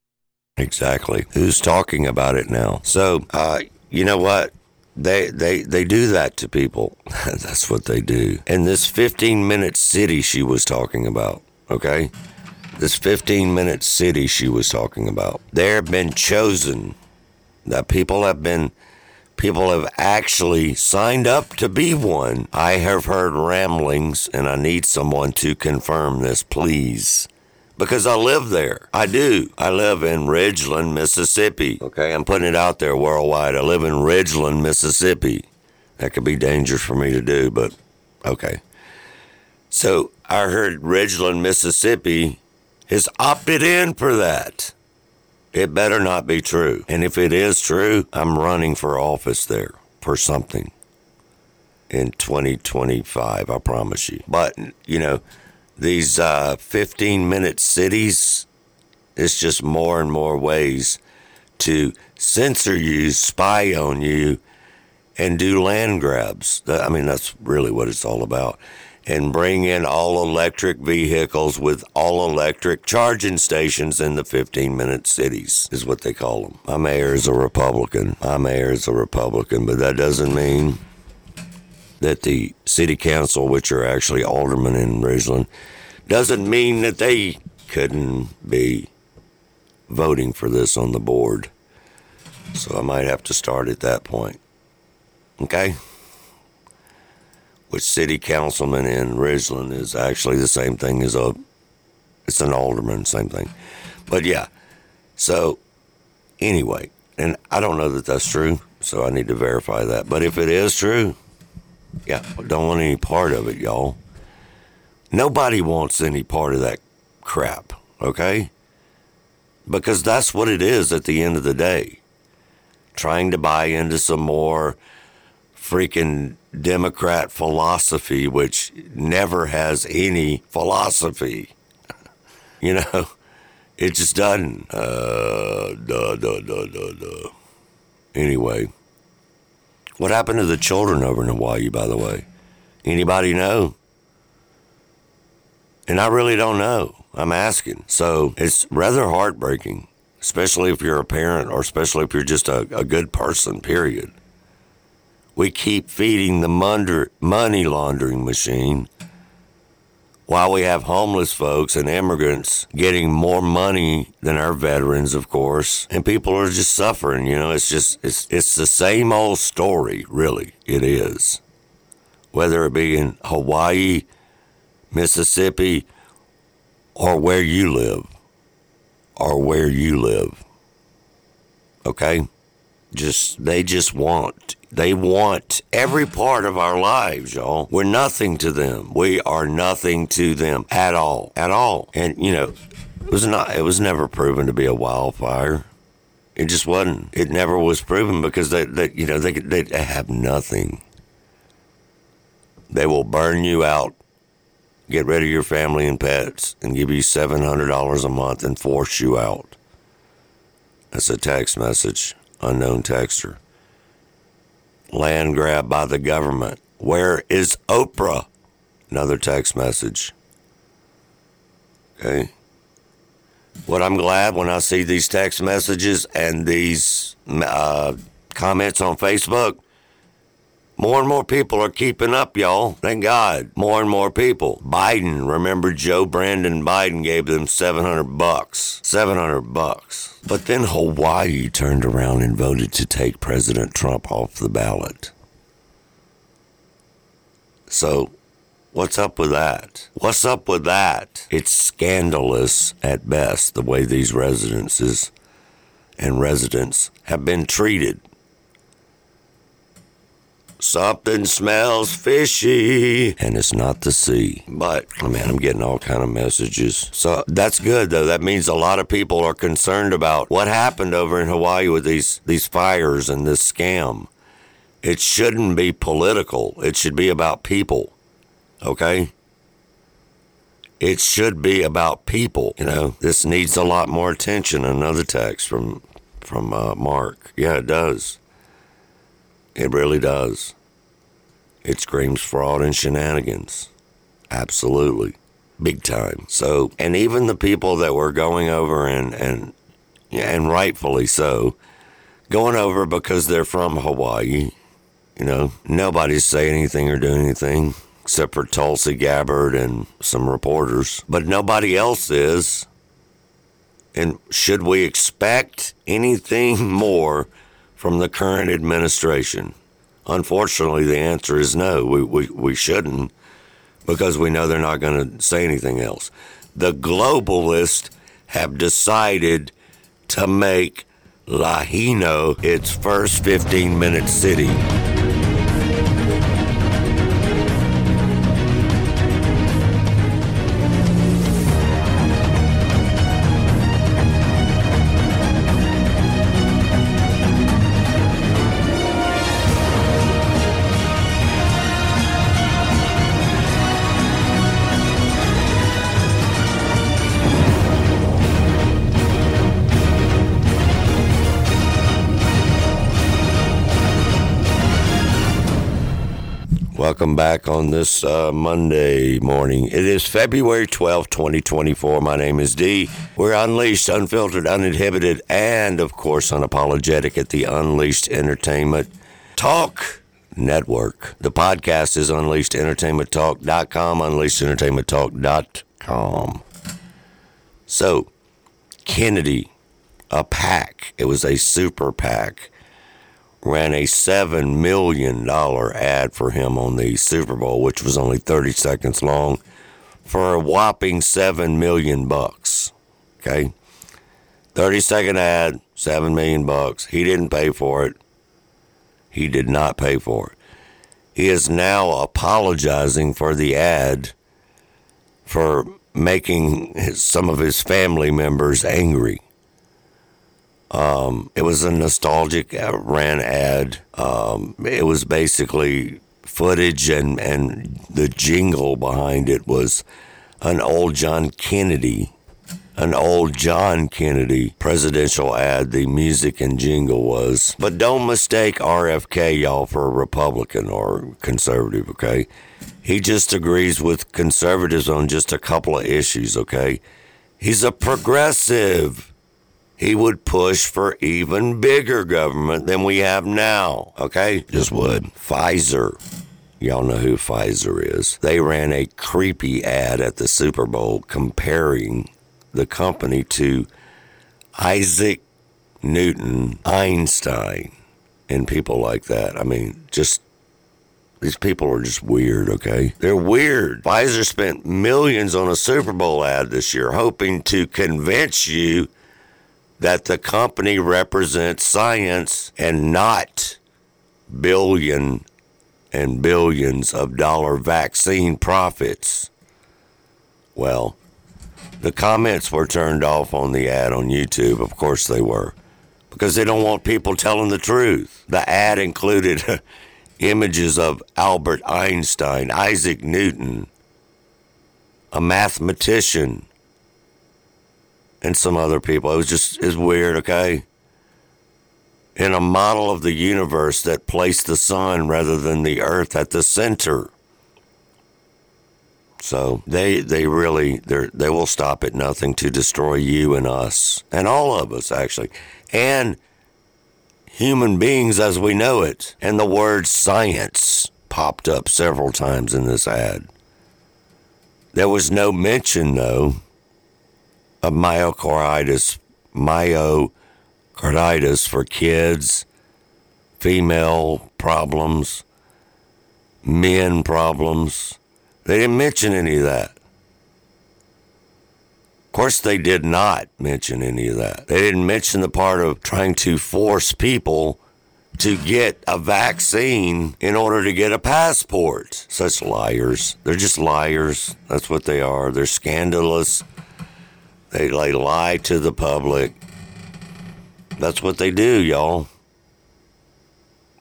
Exactly. Who's talking about it now? So, uh, you know what? They they they do that to people. That's what they do. And this 15 minute city she was talking about, okay? This 15 minute city she was talking about, they have been chosen that people have been people have actually signed up to be one. I have heard ramblings and I need someone to confirm this, please because I live there. I do. I live in Ridgeland, Mississippi. Okay, I'm putting it out there worldwide. I live in Ridgeland, Mississippi. That could be dangerous for me to do, but okay. So I heard Ridgeland, Mississippi has opted in for that. It better not be true. And if it is true, I'm running for office there for something in 2025, I promise you. But, you know, these uh, 15 minute cities, it's just more and more ways to censor you, spy on you, and do land grabs. I mean, that's really what it's all about. And bring in all electric vehicles with all electric charging stations in the 15 minute cities, is what they call them. My mayor is a Republican. My mayor is a Republican, but that doesn't mean that the city council, which are actually aldermen in Ridgeland, doesn't mean that they couldn't be voting for this on the board. So I might have to start at that point. Okay? Which city councilman in Ridgeland is actually the same thing as a, it's an alderman, same thing. But yeah, so anyway, and I don't know that that's true, so I need to verify that. But if it is true, yeah, don't want any part of it, y'all. Nobody wants any part of that crap, okay? Because that's what it is at the end of the day. Trying to buy into some more freaking Democrat philosophy, which never has any philosophy. You know, it just doesn't. Uh, duh, duh, duh, duh, duh. Anyway, what happened to the children over in Hawaii, by the way? Anybody know? And I really don't know. I'm asking. So it's rather heartbreaking, especially if you're a parent or especially if you're just a, a good person, period. We keep feeding the money laundering machine while we have homeless folks and immigrants getting more money than our veterans, of course, and people are just suffering. You know, it's just it's it's the same old story, really. It is, whether it be in Hawaii, Mississippi, or where you live, or where you live. Okay, just they just want they want every part of our lives, y'all. We're nothing to them. We are nothing to them at all, at all. And you know, it was not. It was never proven to be a wildfire. It just wasn't. It never was proven because they, they you know, they they have nothing. They will burn you out, get rid of your family and pets, and give you seven hundred dollars a month and force you out. That's a text message, unknown texter land grab by the government. Where is Oprah? Another text message. Okay. What I'm glad when I see these text messages and these uh, comments on Facebook, more and more people are keeping up, y'all. Thank God. More and more people. Biden, remember Joe Brandon Biden gave them 700 bucks. 700 bucks. But then Hawaii turned around and voted to take President Trump off the ballot. So, what's up with that? What's up with that? It's scandalous at best the way these residences and residents have been treated Something smells fishy, and it's not the sea. But oh man, I'm getting all kind of messages. So that's good though. That means a lot of people are concerned about what happened over in Hawaii with these these fires and this scam. It shouldn't be political. It should be about people. Okay? It should be about people. You know, this needs a lot more attention. Another text from from uh, Mark. Yeah, it does. It really does. It screams fraud and shenanigans. Absolutely. Big time. So, and even the people that were going over and, and, and rightfully so, going over because they're from Hawaii, you know, nobody's saying anything or doing anything except for Tulsi Gabbard and some reporters, but nobody else is. And should we expect anything more from the current administration? Unfortunately, the answer is no. We, we, we shouldn't because we know they're not going to say anything else. The globalists have decided to make Lahaina its first 15 minute city. Welcome back on this uh, Monday morning. It is February 12, 2024. My name is D. We're unleashed, unfiltered, uninhibited, and of course unapologetic at the Unleashed Entertainment Talk Network. The podcast is unleashedentertainmenttalk.com, unleashedentertainmenttalk.com. So, Kennedy, a pack. it was a super PAC ran a $7 million ad for him on the Super Bowl, which was only 30 seconds long, for a whopping 7 million bucks. Okay? 30 second ad, 7 million bucks. He didn't pay for it. He did not pay for it. He is now apologizing for the ad for making his, some of his family members angry. Um, it was a nostalgic uh, ran ad. Um, it was basically footage, and, and the jingle behind it was an old John Kennedy, an old John Kennedy presidential ad. The music and jingle was. But don't mistake RFK, y'all, for a Republican or conservative, okay? He just agrees with conservatives on just a couple of issues, okay? He's a progressive he would push for even bigger government than we have now. Okay? Just would. Pfizer. Y'all know who Pfizer is. They ran a creepy ad at the Super Bowl comparing the company to Isaac Newton, Einstein, and people like that. I mean, just these people are just weird, okay? They're weird. Pfizer spent millions on a Super Bowl ad this year hoping to convince you that the company represents science and not billion and billions of dollar vaccine profits. Well, the comments were turned off on the ad on YouTube. Of course they were. Because they don't want people telling the truth. The ad included images of Albert Einstein, Isaac Newton, a mathematician, and some other people. It was just is weird, okay? In a model of the universe that placed the sun rather than the earth at the center. So they they really they they will stop at nothing to destroy you and us and all of us actually and human beings as we know it. And the word science popped up several times in this ad. There was no mention though of myocarditis, myocarditis for kids, female problems, men problems. They didn't mention any of that. Of course, they did not mention any of that. They didn't mention the part of trying to force people to get a vaccine in order to get a passport. Such liars. They're just liars. That's what they are. They're scandalous. They, they lie to the public. That's what they do, y'all.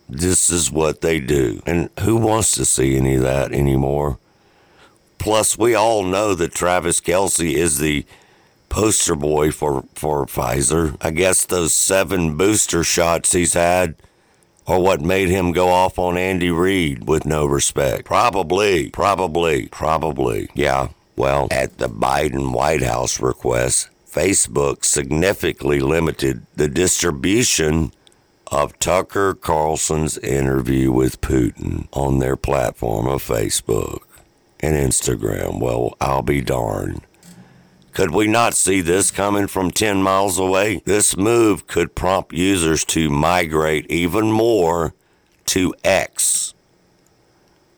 This is what they do. And who wants to see any of that anymore? Plus, we all know that Travis Kelce is the poster boy for, for Pfizer. I guess those seven booster shots he's had are what made him go off on Andy Reid with no respect. Probably, probably, probably. Yeah, well, at the Biden White House request, Facebook significantly limited the distribution of Tucker Carlson's interview with Putin on their platform of Facebook and Instagram. Well, I'll be darned. Could we not see this coming from 10 miles away? This move could prompt users to migrate even more to X,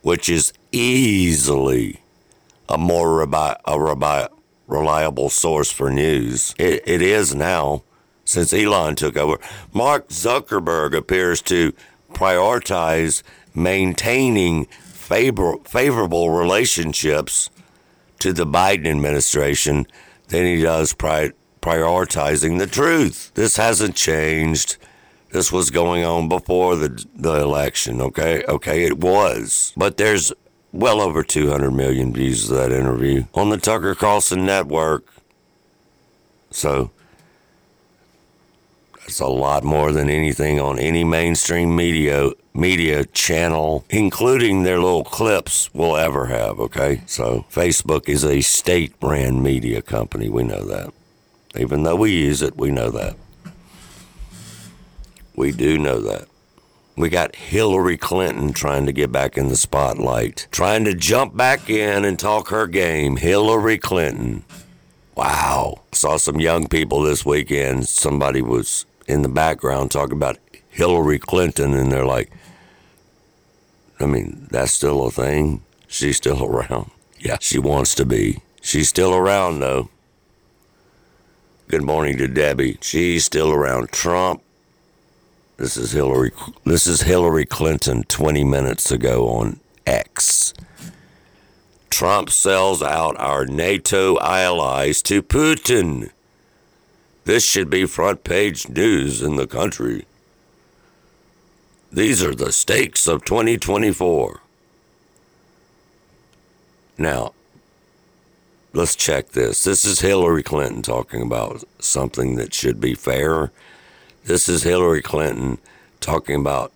which is easily a more rebi- a rebi- reliable source for news. It, it is now since Elon took over. Mark Zuckerberg appears to prioritize maintaining favor- favorable relationships to the Biden administration than he does pri- prioritizing the truth. This hasn't changed. This was going on before the the election, okay? Okay, it was. But there's well over 200 million views of that interview on the Tucker Carlson network. So that's a lot more than anything on any mainstream media media channel, including their little clips, will ever have. Okay, so Facebook is a state-run media company. We know that. Even though we use it, we know that. We do know that. We got Hillary Clinton trying to get back in the spotlight, trying to jump back in and talk her game. Hillary Clinton. Wow. Saw some young people this weekend. Somebody was in the background talking about Hillary Clinton, and they're like, I mean, that's still a thing. She's still around. Yeah, she wants to be. She's still around, though. Good morning to Debbie. She's still around. Trump. This is Hillary. This is Hillary Clinton 20 minutes ago on X. Trump sells out our NATO allies to Putin. This should be front page news in the country. These are the stakes of 2024. Now, let's check this. This is Hillary Clinton talking about something that should be fair. This is Hillary Clinton talking about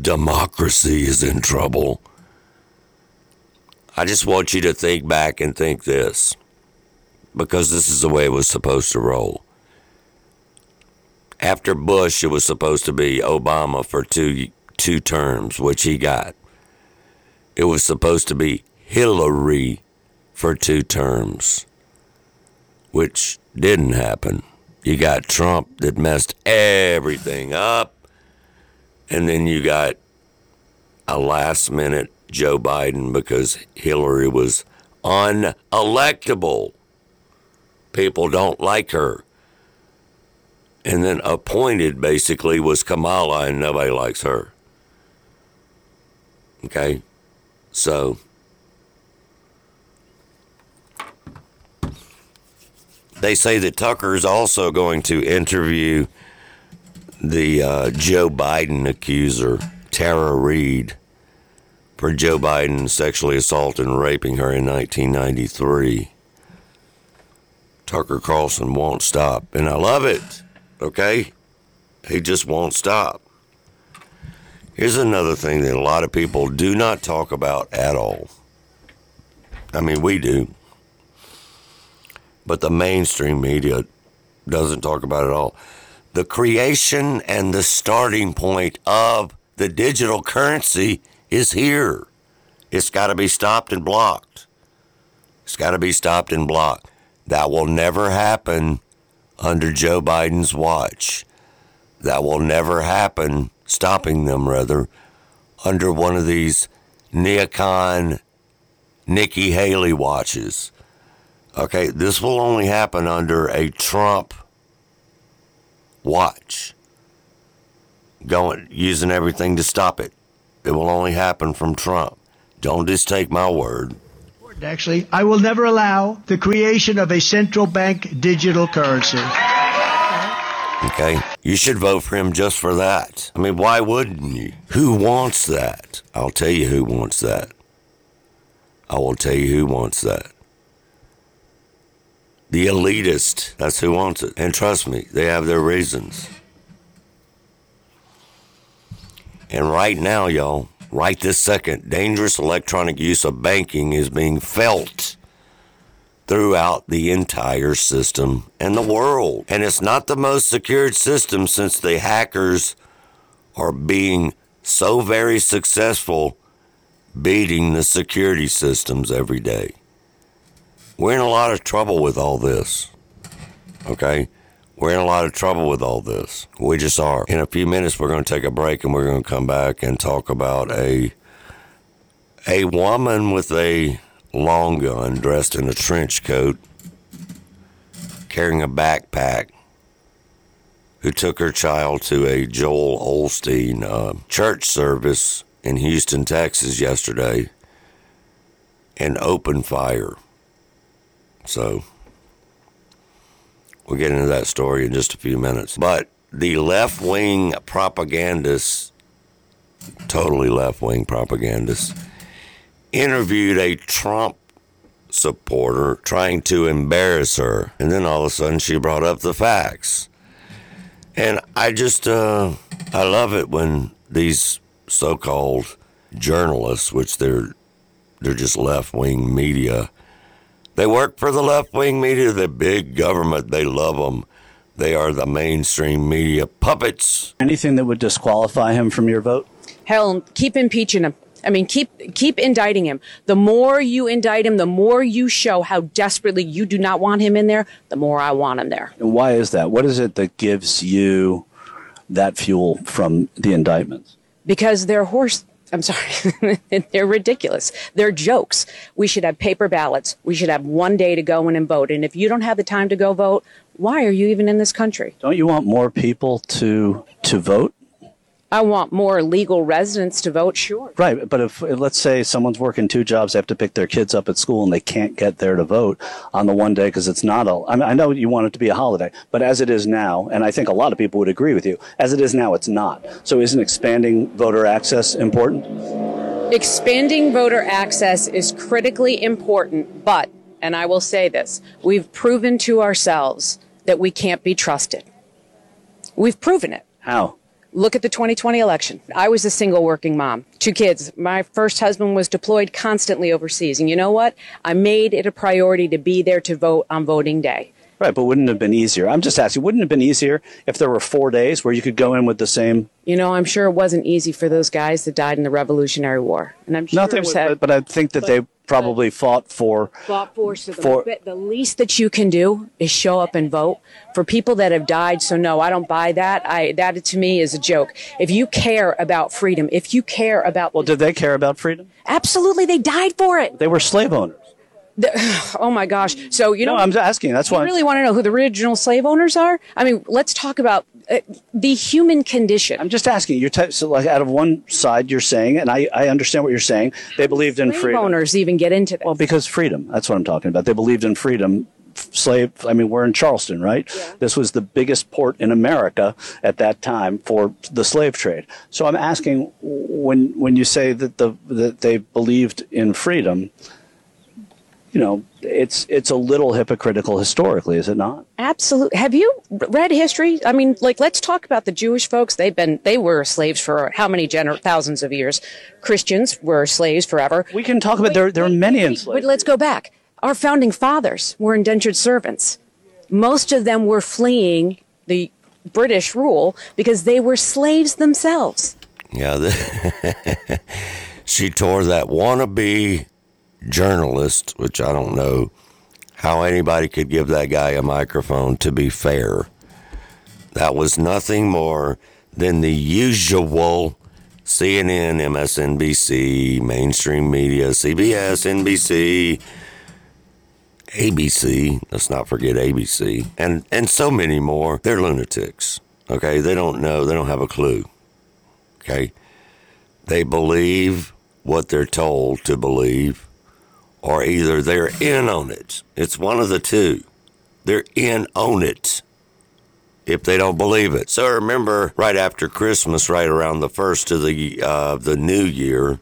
democracy is in trouble. I just want you to think back and think this because this is the way it was supposed to roll. After Bush, it was supposed to be Obama for two two terms, which he got. It was supposed to be Hillary for two terms, which didn't happen. You got Trump that messed everything up, and then you got a last minute Joe Biden because Hillary was unelectable. People don't like her. And then appointed basically was Kamala, and nobody likes her. Okay? So. They say that Tucker is also going to interview the uh, Joe Biden accuser, Tara Reade, for Joe Biden sexually assaulting and raping her in 1993. Tucker Carlson won't stop. And I love it. Okay? He just won't stop. Here's another thing that a lot of people do not talk about at all. I mean, we do. But the mainstream media doesn't talk about it all. The creation and the starting point of the digital currency is here. It's got to be stopped and blocked. It's got to be stopped and blocked. That will never happen under Joe Biden's watch. That will never happen, stopping them rather, under one of these neocon Nikki Haley watches. Okay, this will only happen under a Trump watch. Going using everything to stop it. It will only happen from Trump. Don't just take my word actually. I will never allow the creation of a central bank digital currency. Okay. You should vote for him just for that. I mean, why wouldn't you? Who wants that? I'll tell you who wants that. I will tell you who wants that. The elitist. That's who wants it. And trust me, they have their reasons. And right now, y'all, right this second, dangerous electronic use of banking is being felt throughout the entire system and the world. And it's not the most secured system since the hackers are being so very successful beating the security systems every day. We're in a lot of trouble with all this. Okay? We're in a lot of trouble with all this. We just are. In a few minutes, we're going to take a break and we're going to come back and talk about a a woman with a long gun dressed in a trench coat, carrying a backpack, who took her child to a Joel Osteen uh, church service in Houston, Texas yesterday and opened fire. So We'll get into that story in just a few minutes. But the left wing propagandists, totally left wing propagandists, interviewed a Trump supporter trying to embarrass her. And then all of a sudden she brought up the facts. And I just, uh, I love it when these so-called journalists, which they're they're just left-wing media, they work for the left-wing media, the big government. They love them. They are the mainstream media puppets. Anything that would disqualify him from your vote? Hell, keep impeaching him. I mean, keep keep indicting him. The more you indict him, the more you show how desperately you do not want him in there. The more I want him there. And why is that? What is it that gives you that fuel from the indictments? Because they're horse. I'm sorry, they're ridiculous. They're jokes. We should have paper ballots. We should have one day to go in and vote. And if you don't have the time to go vote, why are you even in this country? Don't you want more people to to vote? I want more legal residents to vote, sure. Right, but if let's say someone's working two jobs, they have to pick their kids up at school, and they can't get there to vote on the one day because it's not a. I, mean, I know you want it to be a holiday, but as it is now, and I think a lot of people would agree with you, as it is now, it's not. So, isn't expanding voter access important? Expanding voter access is critically important, but, and I will say this, we've proven to ourselves that we can't be trusted. We've proven it. How? Look at the 2020 election. I was a single working mom, two kids. My first husband was deployed constantly overseas. And you know what? I made it a priority to be there to vote on voting day. Right, but wouldn't it have been easier? I'm just asking, wouldn't it have been easier if there were four days where you could go in with the same? You know, I'm sure it wasn't easy for those guys that died in the Revolutionary War. And I'm sure Nothing, was but, but I think that they probably fought for. fought for. So the, For- the least that you can do is show up and vote for people that have died. So no, I don't buy that. I that to me is a joke. If you care about freedom, if you care about Well, did they care about freedom? absolutely, they died for it. They were slave owners. The- oh my gosh! So you know, No, I'm asking. That's why I really want to know who the original slave owners are? I mean, let's talk about uh, the human condition. I'm just asking. You're t- so like out of one side, you're saying, and I, I understand what you're saying. They believed in freedom. owners even get into this. Well, because freedom. That's what I'm talking about. They believed in freedom. Slave. I mean, we're in Charleston, right? yeah. This was the biggest port in America at that time for the slave trade. So I'm asking, when when you say that the that they believed in freedom, you know, it's it's a little hypocritical historically, is it not? Absolutely. Have you read history? I mean, like, let's talk about the Jewish folks. They've been, they were slaves for how many gener- thousands of years? Christians were slaves forever. We can talk about there. There are many But enslaved. let's go back. Our founding fathers were indentured servants. Most of them were fleeing the British rule because they were slaves themselves. Yeah, the, she tore that wannabe journalist, which I don't know how anybody could give that guy a microphone to be fair. That was nothing more than the usual CNN, MSNBC, mainstream media, CBS, NBC, ABC, let's not forget ABC, and, and so many more. They're lunatics. Okay, they don't know, they don't have a clue. Okay? They believe what they're told to believe, or either they're in on it. It's one of the two. They're in on it if they don't believe it. So remember, right after Christmas, right around the first of the uh, the new year,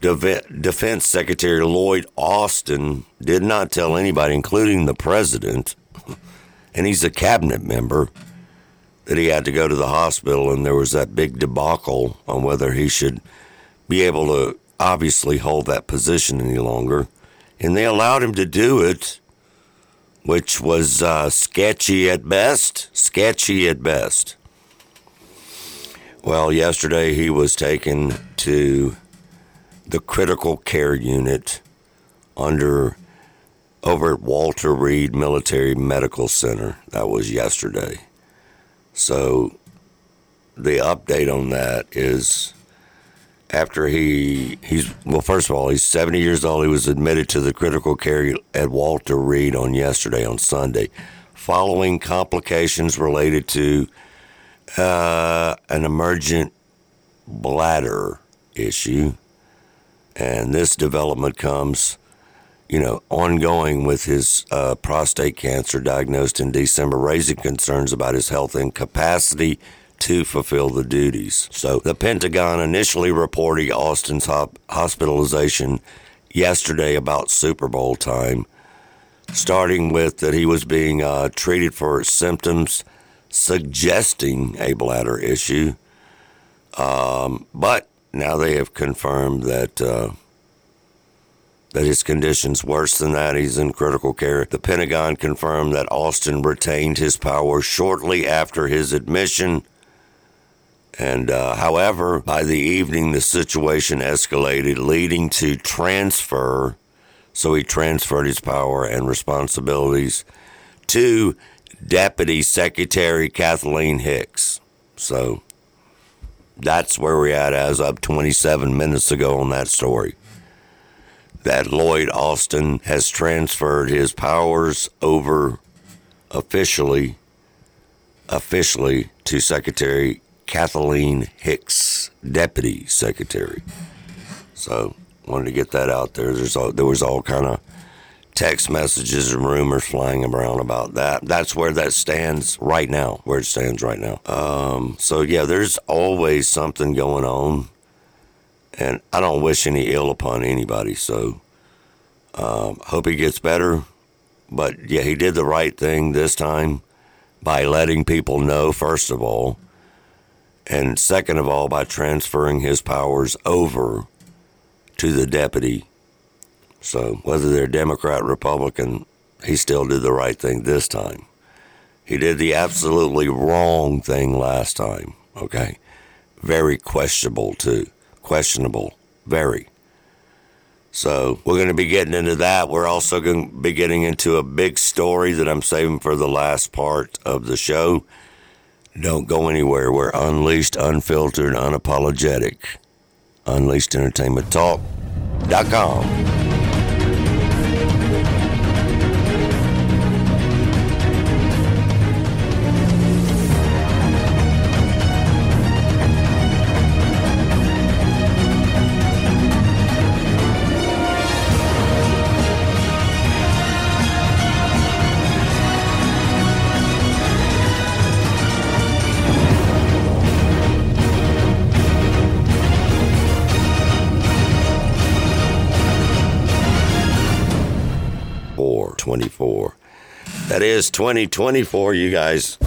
Defense Secretary Lloyd Austin did not tell anybody, including the president, and he's a cabinet member, that he had to go to the hospital, and there was that big debacle on whether he should be able to obviously hold that position any longer. And they allowed him to do it, which was uh, sketchy at best. Sketchy at best. Well, yesterday he was taken to the critical care unit under over at Walter Reed Military Medical Center. That was yesterday. So the update on that is after he he's well first of all he's 70 years old. He was admitted to the critical care at Walter Reed on yesterday on Sunday. Following complications related to uh, an emergent bladder issue. And this development comes you know ongoing with his uh, prostate cancer diagnosed in December raising concerns about his health and capacity to fulfill the duties. So the Pentagon initially reported Austin's hop- hospitalization yesterday about Super Bowl time, starting with that he was being uh, treated for symptoms suggesting a bladder issue. Um, but now they have confirmed that uh, that his condition's worse than that. He's in critical care. The Pentagon confirmed that Austin retained his powers shortly after his admission. And uh, however, by the evening, the situation escalated, leading to transfer. So he transferred his power and responsibilities to Deputy Secretary Kathleen Hicks. So that's where we're at as of 27 minutes ago on that story. That Lloyd Austin has transferred his powers over officially, officially to Secretary Kathleen Hicks, Deputy Secretary. So wanted to get that out there. There's all, there was all kind of text messages and rumors flying around about that. That's where that stands right now, where it stands right now. Um, so, yeah, there's always something going on. And I don't wish any ill upon anybody. So, um, hope he gets better. But, yeah, he did the right thing this time by letting people know, first of all. And second of all, by transferring his powers over to the deputy so whether they're Democrat, Republican, he still did the right thing this time. He did the absolutely wrong thing last time. Okay, very questionable too. Questionable, very. So we're going to be getting into that. We're also going to be getting into a big story that I'm saving for the last part of the show. Don't go anywhere. We're unleashed, unfiltered, unapologetic. Unleashed is 2024, you guys.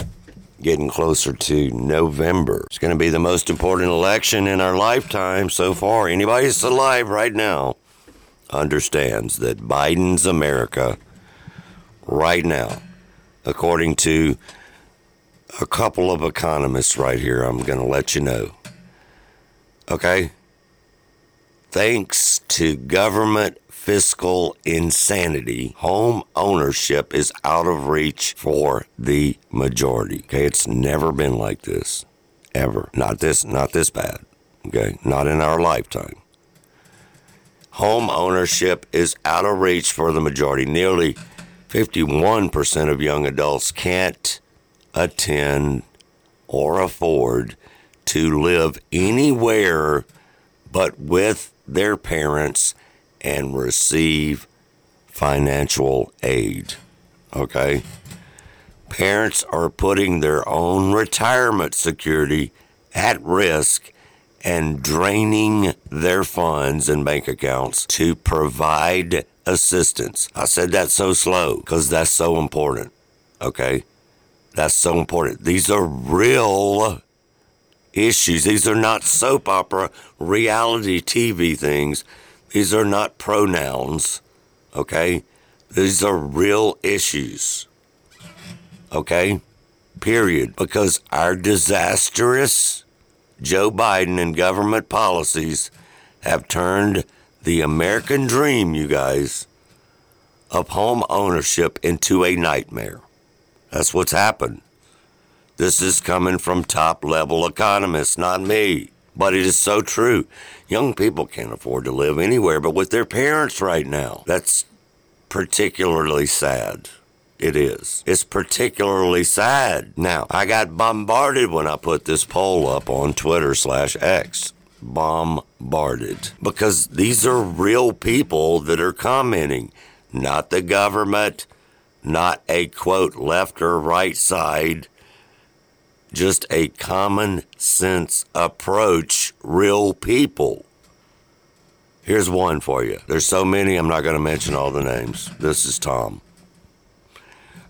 Getting closer to November. It's going to be the most important election in our lifetime so far. Anybody that's alive right now understands that Biden's America, right now, according to a couple of economists right here, I'm going to let you know. Okay? Thanks to government fiscal insanity, home ownership is out of reach for the majority. Okay, it's never been like this ever. Not this not this bad. Okay? Not in our lifetime. Home ownership is out of reach for the majority. Nearly 51% of young adults can't attend or afford to live anywhere but with their parents and receive financial aid. Okay? Parents are putting their own retirement security at risk and draining their funds and bank accounts to provide assistance. I said that so slow because that's so important. Okay? That's so important. These are real issues. These are not soap opera reality TV things. These are not pronouns, okay? These are real issues, okay? Period. Because our disastrous Joe Biden and government policies have turned the American dream, you guys, of home ownership into a nightmare. That's what's happened. This is coming from top level economists, not me. But it is so true. Young people can't afford to live anywhere but with their parents right now. That's particularly sad. It is. It's particularly sad. Now, I got bombarded when I put this poll up on Twitter slash X. Bombarded. Because these are real people that are commenting, not the government, not a quote left or right side just a common sense approach, real people. Here's one for you. There's so many, I'm not going to mention all the names. This is Tom.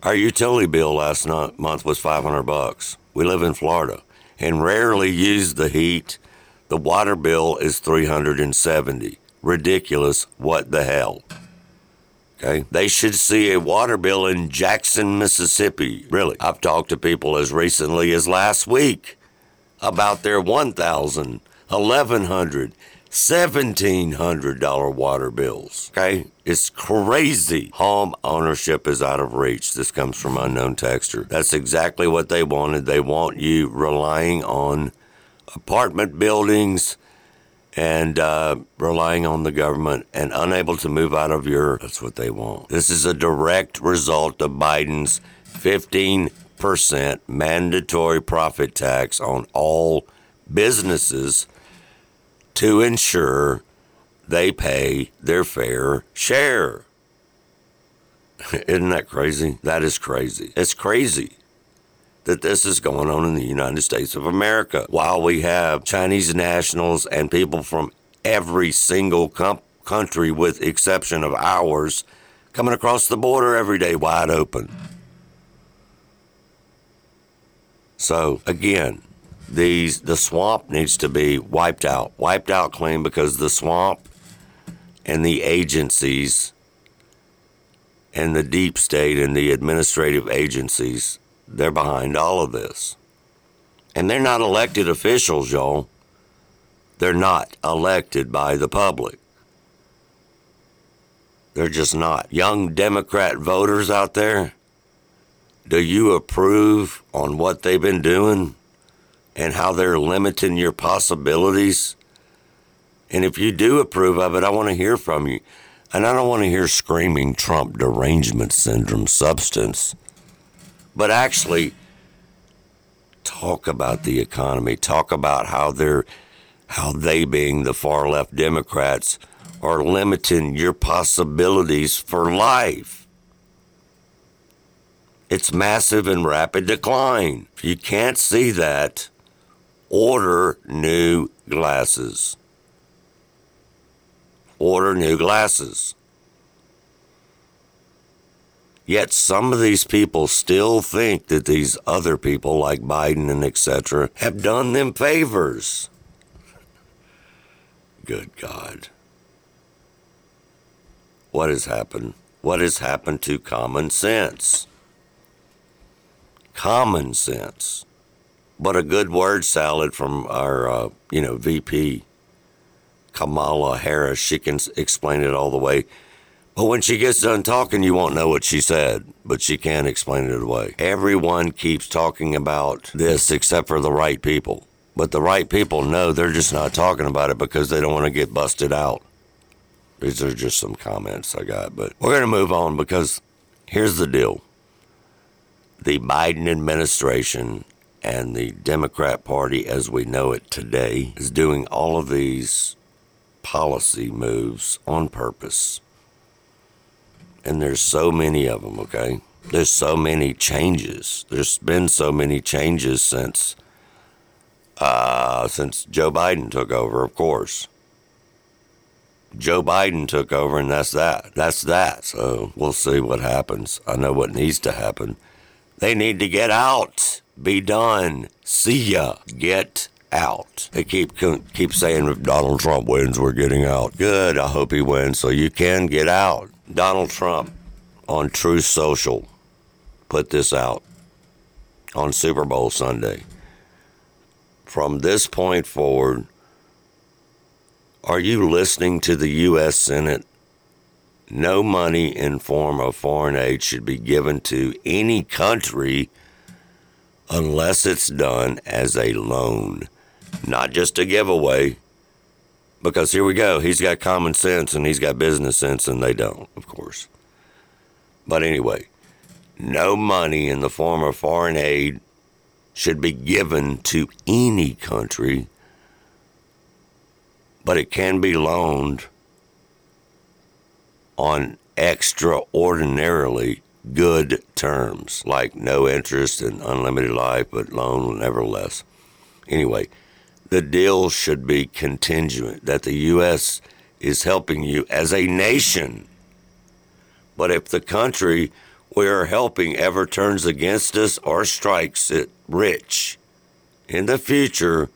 Our utility bill last month was 500 bucks. We live in Florida and rarely use the heat. The water bill is 370. Ridiculous. What the hell? Okay. They should see a water bill in Jackson, Mississippi. Really. I've talked to people as recently as last week about their 1000 1100 $1,700 water bills. Okay? It's crazy. Home ownership is out of reach. This comes from Unknown Texture. That's exactly what they wanted. They want you relying on apartment buildings and uh, relying on the government and unable to move out of your. That's what they want. This is a direct result of Biden's 15% mandatory profit tax on all businesses to ensure they pay their fair share. Isn't that crazy? That is crazy. It's crazy that this is going on in the United States of America while we have Chinese nationals and people from every single com- country, with exception of ours, coming across the border every day wide open. So, again, these the swamp needs to be wiped out, wiped out clean because the swamp and the agencies and the deep state and the administrative agencies, they're behind all of this. And they're not elected officials, y'all. They're not elected by the public. They're just not. Young Democrat voters out there, do you approve on what they've been doing? and how they're limiting your possibilities. And if you do approve of it, I want to hear from you. And I don't want to hear screaming Trump derangement syndrome substance, but actually talk about the economy, talk about how they're how they being the far left Democrats are limiting your possibilities for life. It's massive and rapid decline. If you can't see that, order new glasses. Order new glasses. Yet some of these people still think that these other people, like Biden and etc., have done them favors. Good God. What has happened? What has happened to common sense? Common sense but a good word salad from our, uh, you know, VP, Kamala Harris. She can explain it all the way. But when she gets done talking, you won't know what she said, but she can't explain it away. Everyone keeps talking about this except for the right people. But the right people know they're just not talking about it because they don't want to get busted out. These are just some comments I got, but we're going to move on because here's the deal. The Biden administration and the Democrat Party as we know it today is doing all of these policy moves on purpose. And there's so many of them, okay? There's so many changes. There's been so many changes since uh, since Joe Biden took over, of course. Joe Biden took over, and that's that. That's that. So we'll see what happens. I know what needs to happen. They need to get out be done. See ya. Get out. They keep keep saying if Donald Trump wins, we're getting out. Good. I hope he wins so you can get out. Donald Trump on Truth Social put this out on Super Bowl Sunday. From this point forward, are you listening to the U.S. Senate? No money in form of foreign aid should be given to any country unless it's done as a loan, not just a giveaway. Because here we go, he's got common sense and he's got business sense, and they don't, of course. But anyway, no money in the form of foreign aid should be given to any country, but it can be loaned on extraordinarily good terms, like no interest and unlimited life, but loan nevertheless. Anyway, the deal should be contingent that the U.S. is helping you as a nation. But if the country we are helping ever turns against us or strikes it rich. In the future,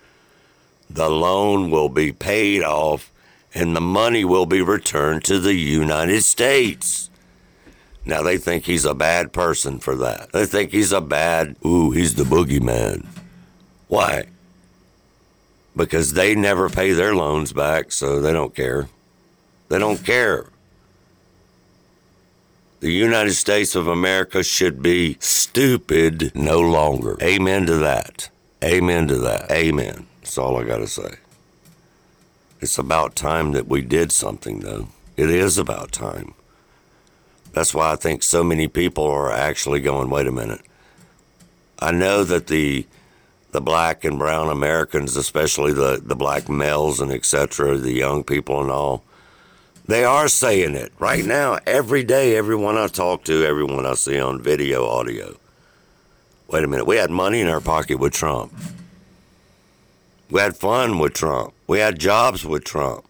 the loan will be paid off and the money will be returned to the United States. Now they think he's a bad person for that. They think he's a bad, ooh, he's the boogeyman. Why? Because they never pay their loans back, so they don't care. They don't care. The United States of America should be stupid no longer. Amen to that. Amen to that. Amen. That's all I got to say. It's about time that we did something, though. It is about time. That's why I think so many people are actually going, wait a minute. I know that the the black and brown Americans, especially the, the black males and etc., the young people and all, they are saying it right now, every day, everyone I talk to, everyone I see on video, audio. Wait a minute, we had money in our pocket with Trump. We had fun with Trump. We had jobs with Trump.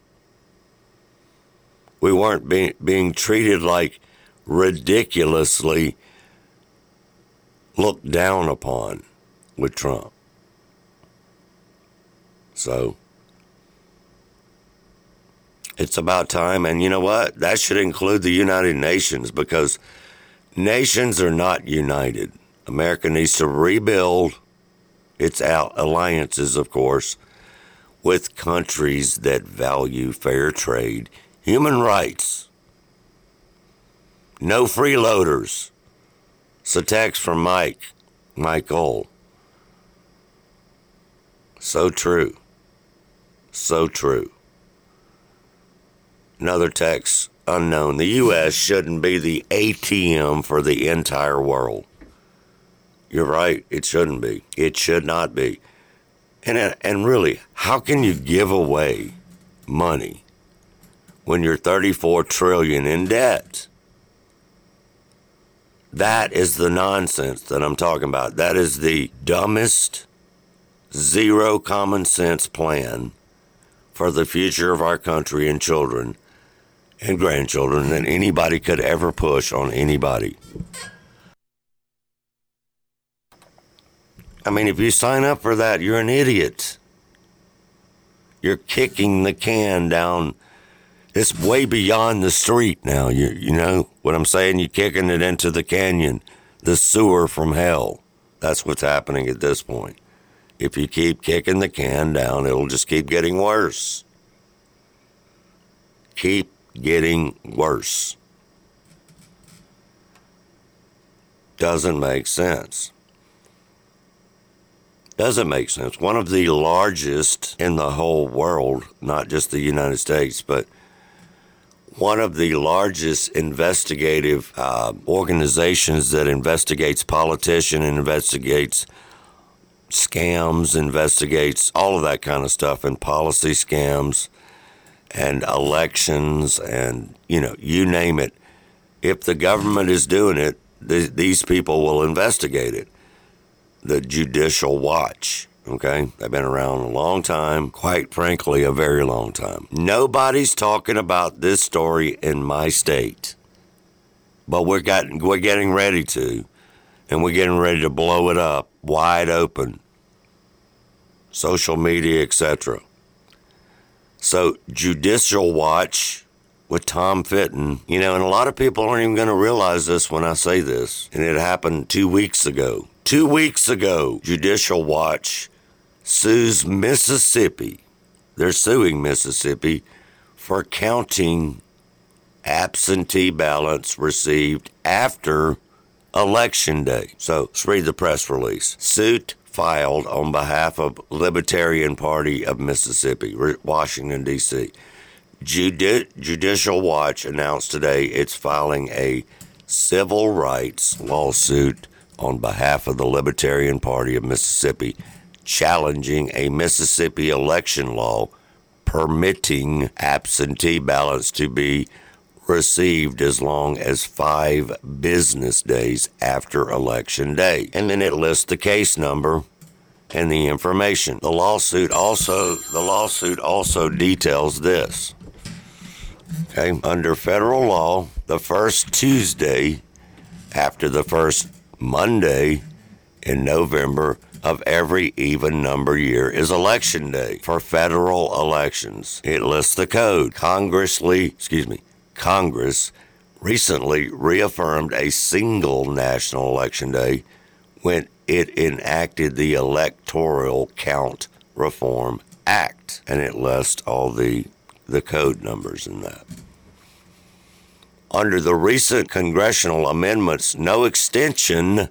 We weren't being, being treated like ridiculously looked down upon with Trump. So it's about time. And you know what? That should include the United Nations because nations are not united. America needs to rebuild its alliances, of course, with countries that value fair trade, human rights, no freeloaders. It's a text from Mike, Michael. So true. So true. Another text unknown. The U.S. shouldn't be the ATM for the entire world. You're right. It shouldn't be. It should not be. And, and really, how can you give away money when you're 34 trillion in debt? That is the nonsense that I'm talking about. That is the dumbest, zero common sense plan for the future of our country and children and grandchildren than anybody could ever push on anybody. I mean, if you sign up for that, you're an idiot. You're kicking the can down it's way beyond the street now. You you know what I'm saying? You're kicking it into the canyon, the sewer from hell. That's what's happening at this point. If you keep kicking the can down, it'll just keep getting worse. Keep getting worse. Doesn't make sense. Doesn't make sense. One of the largest in the whole world, not just the United States, but one of the largest investigative uh, organizations that investigates politicians, and investigates scams, investigates all of that kind of stuff, and policy scams, and elections, and you know, you name it. If the government is doing it, th- these people will investigate it. The Judicial Watch. Okay, they've been around a long time, quite frankly, a very long time. Nobody's talking about this story in my state, but we're getting we're getting ready to, and we're getting ready to blow it up wide open. Social media, etc. So, Judicial Watch with Tom Fitton, you know, and a lot of people aren't even going to realize this when I say this, and it happened two weeks ago. Two weeks ago, Judicial Watch sues Mississippi. They're suing Mississippi for counting absentee ballots received after Election Day. So let's read the press release. Suit filed on behalf of Libertarian Party of Mississippi, Washington, D.C. Judi- Judicial Watch announced today it's filing a civil rights lawsuit on behalf of the Libertarian Party of Mississippi challenging a Mississippi election law permitting absentee ballots to be received as long as five business days after election day. And then it lists the case number and the information. The lawsuit also the lawsuit also details this. Okay, under federal law, the first Tuesday after the first Monday in November of every even number year is election day for federal elections. It lists the code. Congressly, excuse me, Congress recently reaffirmed a single national election day when it enacted the Electoral Count Reform Act, and it lists all the the code numbers in that. Under the recent congressional amendments, no extension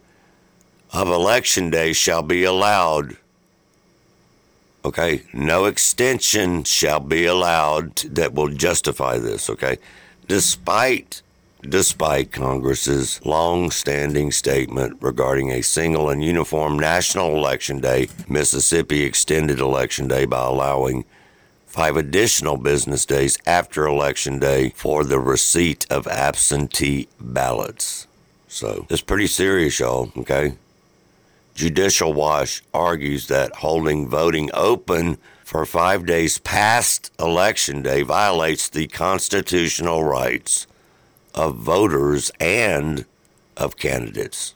of election day shall be allowed. Okay, no extension shall be allowed that will justify this, okay? Despite despite Congress's long-standing statement regarding a single and uniform national election day, Mississippi extended election day by allowing five additional business days after election day for the receipt of absentee ballots. So, it's pretty serious, y'all, okay? Judicial Watch argues that holding voting open for five days past Election Day violates the constitutional rights of voters and of candidates.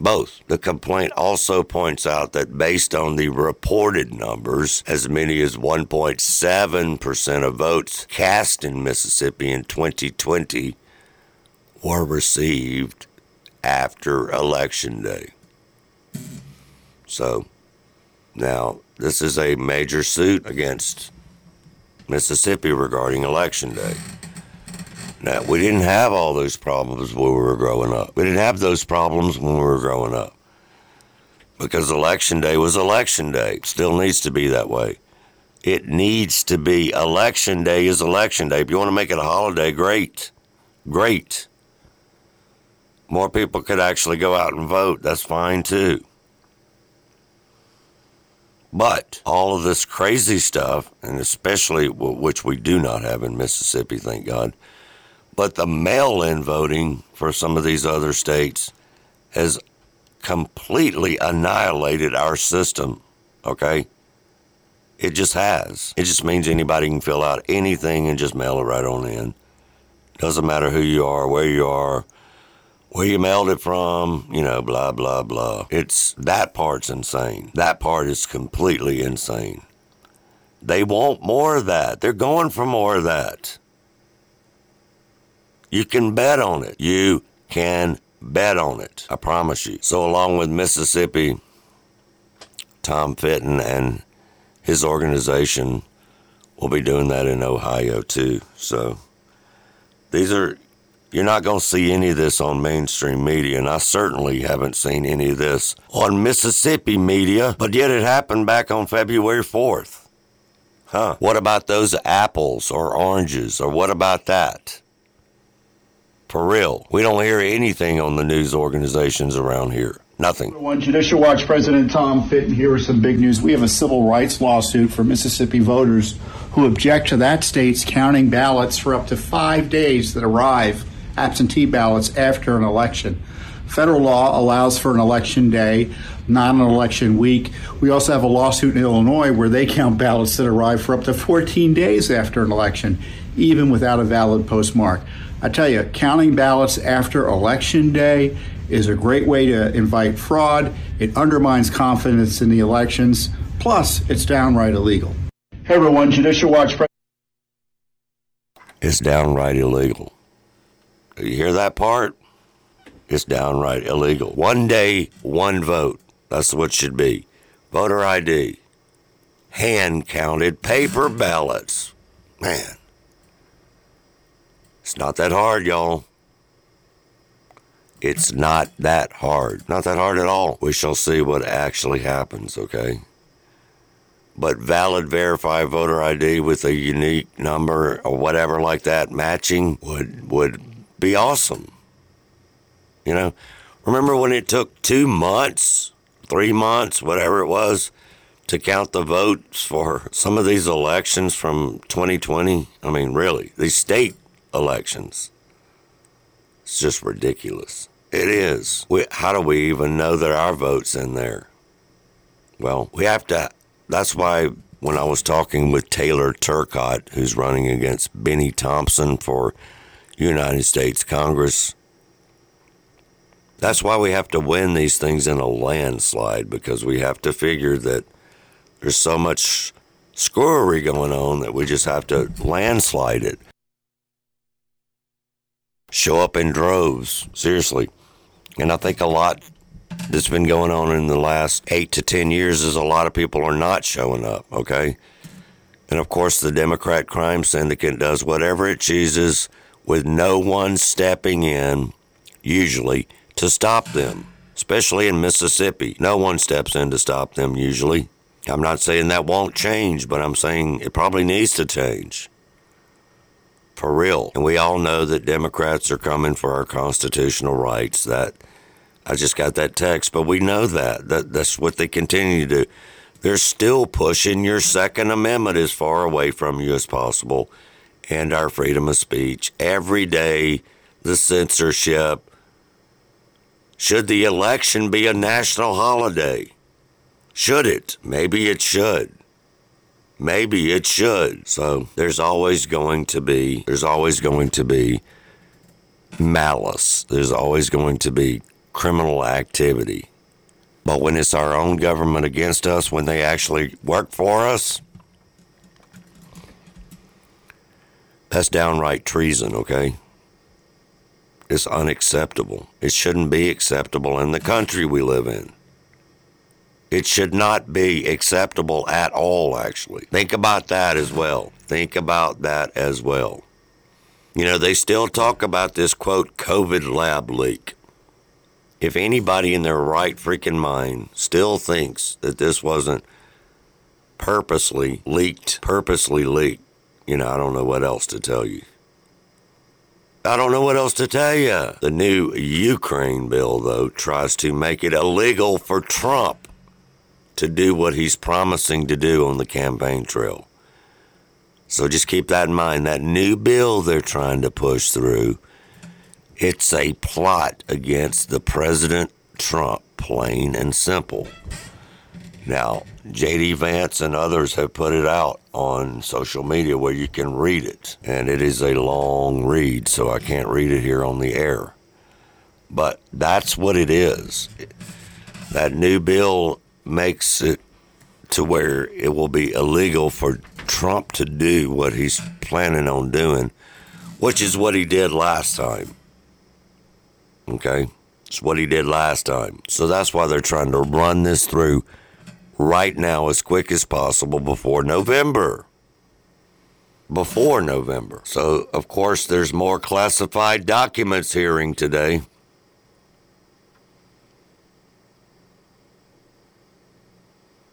Both. The complaint also points out that based on the reported numbers, as many as 1.7% of votes cast in Mississippi in 2020 were received after Election Day. So now this is a major suit against Mississippi regarding Election Day. Now, we didn't have all those problems when we were growing up. We didn't have those problems when we were growing up. Because Election Day was Election Day. Still needs to be that way. It needs to be. Election Day is Election Day. If you want to make it a holiday, great. Great. More people could actually go out and vote. That's fine too. But all of this crazy stuff, and especially which we do not have in Mississippi, thank God, but the mail in voting for some of these other states has completely annihilated our system, okay? It just has. It just means anybody can fill out anything and just mail it right on in. Doesn't matter who you are, where you are, where you mailed it from, you know, blah, blah, blah. It's that part's insane. That part is completely insane. They want more of that. They're going for more of that. You can bet on it. You can bet on it. I promise you. So, along with Mississippi, Tom Fitton and his organization will be doing that in Ohio too. So, these are you're not going to see any of this on mainstream media, and I certainly haven't seen any of this on Mississippi media, but yet it happened back on February 4th. Huh. What about those apples or oranges, or what about that? For real. We don't hear anything on the news organizations around here. Nothing. One Judicial Watch President Tom Fitton. Here is some big news. We have a civil rights lawsuit for Mississippi voters who object to that state's counting ballots for up to five days that arrive absentee ballots after an election. Federal law allows for an election day, not an election week. We also have a lawsuit in Illinois where they count ballots that arrive for up to 14 days after an election, even without a valid postmark. I tell you, counting ballots after election day is a great way to invite fraud. It undermines confidence in the elections. Plus, it's downright illegal. Hey everyone, Judicial Watch. It's downright illegal. You hear that part? It's downright illegal. One day, one vote. That's what should be. Voter ID. Hand counted paper ballots. Man. It's not that hard, y'all. It's not that hard. Not that hard at all. We shall see what actually happens, okay? But valid verified voter ID with a unique number or whatever like that matching would would be awesome. You know, remember when it took two months, three months, whatever it was, to count the votes for some of these elections from 2020? I mean, really, these state elections. It's just ridiculous. It is. We, how do we even know that our vote's in there? Well, we have to. That's why when I was talking with Taylor Turcotte, who's running against Bennie Thompson for United States Congress. That's why we have to win these things in a landslide because we have to figure that there's so much screwery going on that we just have to landslide it. Show up in droves, seriously. And I think a lot that's been going on in the last eight to 10 years is a lot of people are not showing up, okay? And of course, the Democrat crime syndicate does whatever it chooses with no one stepping in, usually, to stop them, especially in Mississippi. No one steps in to stop them, usually. I'm not saying that won't change, but I'm saying it probably needs to change. For real. And we all know that Democrats are coming for our constitutional rights. That I just got that text, but we know that. that that's what they continue to do. They're still pushing your Second Amendment as far away from you as possible and our freedom of speech. Every day, the censorship. Should the election be a national holiday? Should it? Maybe it should. Maybe it should. So there's always going to be, there's always going to be malice. There's always going to be criminal activity. But when it's our own government against us, when they actually work for us, that's downright treason, okay? It's unacceptable. It shouldn't be acceptable in the country we live in. It should not be acceptable at all, actually. Think about that as well. Think about that as well. You know, they still talk about this quote COVID lab leak if anybody in their right freaking mind still thinks that this wasn't purposely leaked, purposely leaked, you know, I don't know what else to tell you. I don't know what else to tell you. The new Ukraine bill, though, tries to make it illegal for Trump to do what he's promising to do on the campaign trail. So just keep that in mind. That new bill they're trying to push through it's a plot against the President Trump, plain and simple. Now, JD Vance and others have put it out on social media where you can read it. And it is a long read, so I can't read it here on the air. But that's what it is. That new bill makes it to where it will be illegal for Trump to do what he's planning on doing, which is what he did last time. Okay? It's what he did last time. So that's why they're trying to run this through right now as quick as possible before November. Before November. So, of course, there's more classified documents hearing today.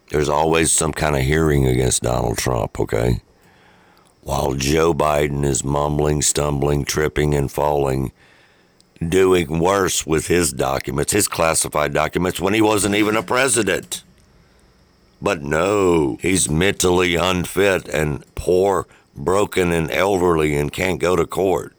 There's always some kind of hearing against Donald Trump, okay? While Joe Biden is mumbling, stumbling, tripping, and falling doing worse with his documents, his classified documents, when he wasn't even a president. But no, he's mentally unfit and poor, broken, and elderly and can't go to court.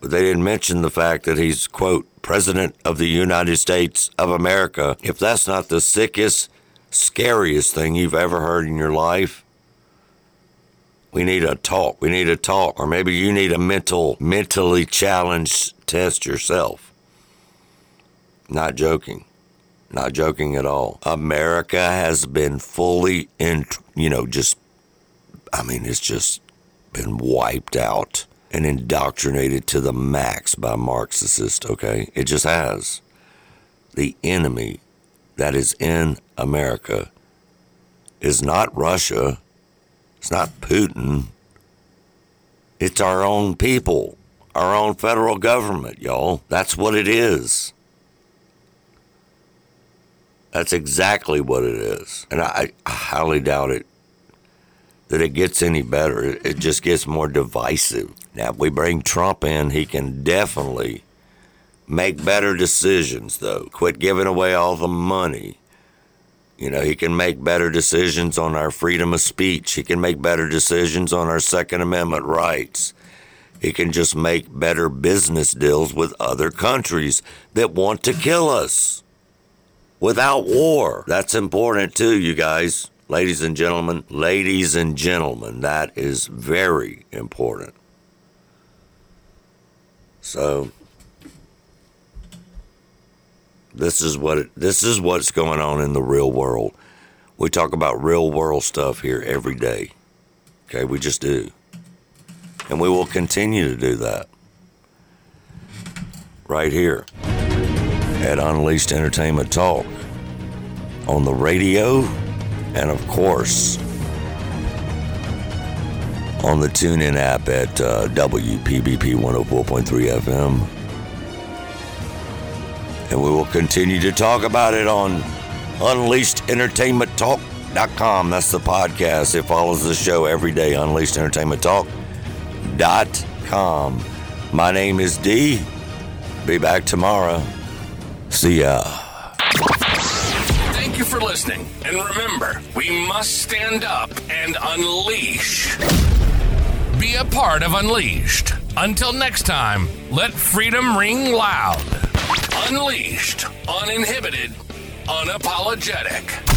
But they didn't mention the fact that he's, quote, President of the United States of America. If that's not the sickest, scariest thing you've ever heard in your life, we need a talk. We need a talk. Or maybe you need a mental, mentally challenged test yourself. Not joking. Not joking at all. America has been fully in, you know, just, I mean, it's just been wiped out and indoctrinated to the max by Marxists, okay? It just has. The enemy that is in America is not Russia, it's not Putin, it's our own people our own federal government, y'all. That's what it is. That's exactly what it is. And I, I highly doubt it that it gets any better. It, it just gets more divisive. Now, if we bring Trump in, he can definitely make better decisions, though. Quit giving away all the money. You know, he can make better decisions on our freedom of speech. He can make better decisions on our Second Amendment rights. He can just make better business deals with other countries that want to kill us without war. That's important too, you guys. Ladies and gentlemen, ladies and gentlemen, that is very important. So, This is what it, this is what's going on in the real world. We talk about real world stuff here every day. Okay, we just do. And we will continue to do that. Right here at Unleashed Entertainment Talk on the radio and of course on the TuneIn app at uh, WPBP 104.3 FM. And we will continue to talk about it on UnleashedEntertainmentTalk.com. That's the podcast. It follows the show every day, UnleashedEntertainmentTalk.com. My name is D. Be back tomorrow. See ya. Thank you for listening. And remember, we must stand up and unleash. Be a part of Unleashed. Until next time, let freedom ring loud. Unleashed, uninhibited, unapologetic.